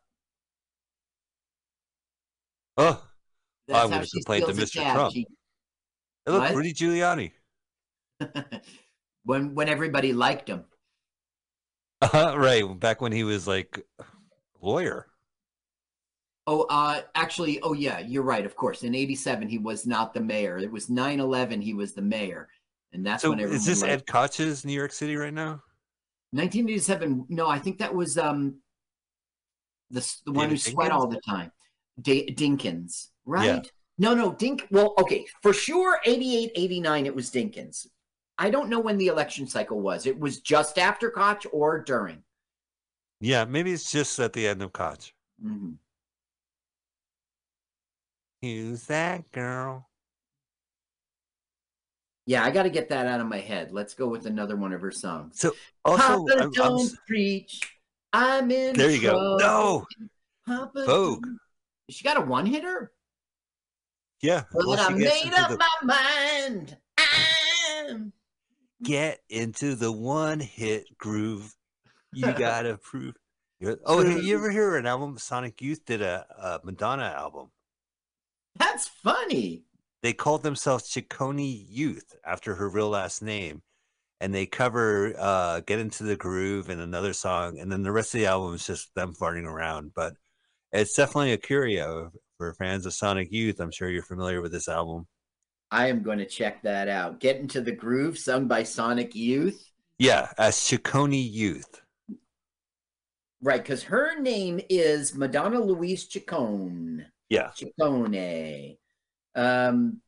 Oh, That's I would have complained to Mr. cab. Trump. She- Hey, look, What? Rudy Giuliani. when when everybody liked him. Uh, right, back when he was like lawyer. Oh, uh, actually, oh yeah, you're right. Of course, in '87 he was not the mayor. It was 9/11. He was the mayor, and that's so when everyone. is this Ed Koch's New York City right now? 1987. No, I think that was um the the one who David sweat Dinkins? all the time, da- Dinkins, right? Yeah. No, no, Dink. Well, okay, for sure, 88, 89, it was Dinkins. I don't know when the election cycle was. It was just after Koch or during. Yeah, maybe it's just at the end of Koch. Mhm. Who's that girl? Yeah, I got to get that out of my head. Let's go with another one of her songs. So also, Papa I'm- I'm don't s- preach. I'm in. there you go. No, Papa Vogue. She got a one hitter. Yeah, once I made up the- my mind. I'm get into the one hit groove. You gotta prove. You're- oh, hey, you ever hear an album? Sonic Youth did a, a Madonna album. That's funny. They called themselves Ciccone Youth after her real last name, and they cover uh, "Get Into the Groove" and another song, and then the rest of the album is just them farting around. But it's definitely a curio for fans of Sonic Youth. I'm sure you're familiar with this album. I am going to check that out. Get into the groove, sung by Sonic Youth. Yeah, as Ciccone Youth. Right, because her name is Madonna Louise Ciccone. Yeah. Ciccone. Um,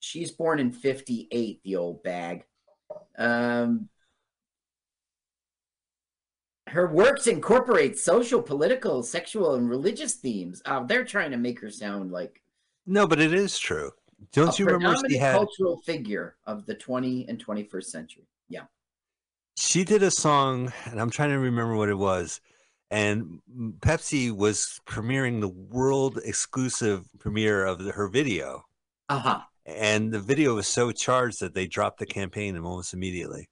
she's born in 58, the old bag. Um, her works incorporate social, political, sexual, and religious themes. Oh, they're trying to make her sound like No, but it is true. Don't you remember she had cultural figure of the 20 and 21st century. Yeah. she did a song and i'm trying to remember what it was and pepsi was premiering the world exclusive premiere of her video Uh-huh. and the video was so charged that they dropped the campaign almost immediately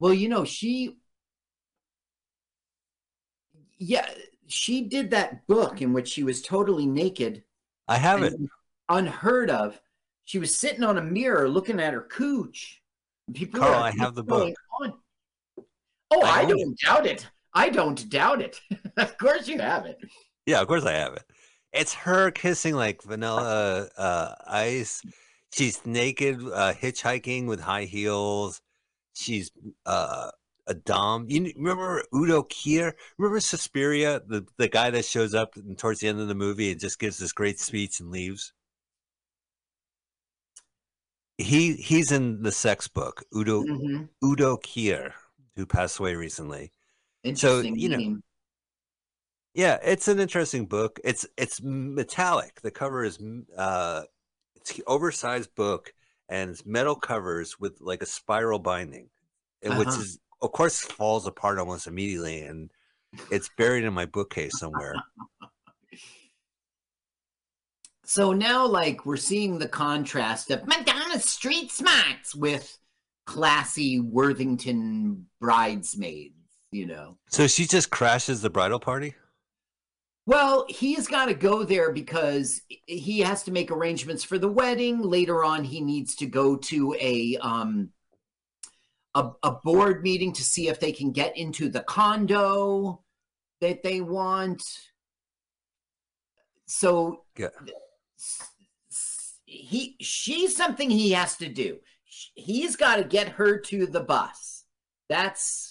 Well, you know, she yeah, she did that book in which she was totally naked. i have it Unheard of. She was sitting on a mirror looking at her cooch. People Carl, I have the book." on?" Oh, I I don't doubt it. I don't doubt it. of course you have it. yeah of course i have it it's her kissing like vanilla uh ice she's naked uh hitchhiking with high heels she's uh a dom. You remember Udo Kier? Remember Suspiria, the the guy that shows up towards the end of the movie and just gives this great speech and leaves. He he's in the sex book. Udo Mhm. Udo Kier, who passed away recently. So Interesting you know, yeah, it's an interesting book. It's it's metallic. The cover is uh, it's oversized book and it's metal covers with like a spiral binding, which Uh-huh. is of course falls apart almost immediately, and it's buried in my bookcase somewhere. So now, like, we're seeing the contrast of Madonna street smarts with classy Worthington bridesmaids, you know. so she just crashes the bridal party. Well, he's got to go there because he has to make arrangements for the wedding. Later on, he needs to go to a um a, a board meeting to see if they can get into the condo that they want. So Yeah. he she's something he has to do. He's got to get her to the bus. That's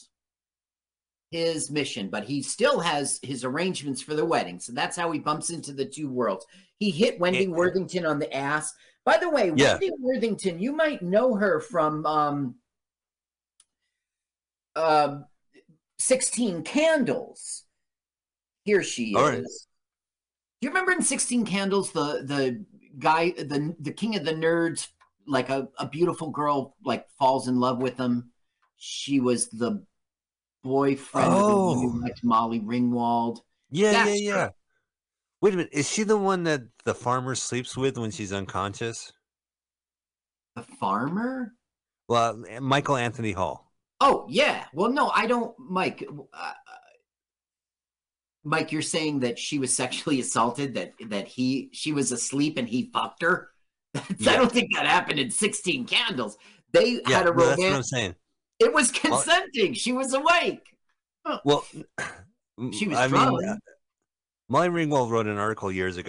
his mission, but he still has his arrangements for the wedding. So that's how he bumps into the two worlds. He hit Wendy Yeah. Worthington on the ass. By the way, Yeah. Wendy Worthington, you might know her from um, um 16 Candles. Here she is. right. Do you remember in 16 Candles the the guy the the king of the nerds like a, a beautiful girl like falls in love with him. She was the boyfriend of Oh. who liked Molly Ringwald. Yeah, That's yeah, yeah. Wait a minute, is she the one that the farmer sleeps with when she's unconscious? The farmer? Well, Michael Anthony Hall. Oh yeah. Well, no, I don't, Mike. Uh, Mike, you're saying that she was sexually assaulted, that that he she was asleep and he fucked her. I don't think that happened in 16 Candles. They Yeah, had a no, that's what I'm romance. saying. It was consenting. She was awake. Well, She was I drunk. mean, uh, Molly Ringwald wrote an article years ago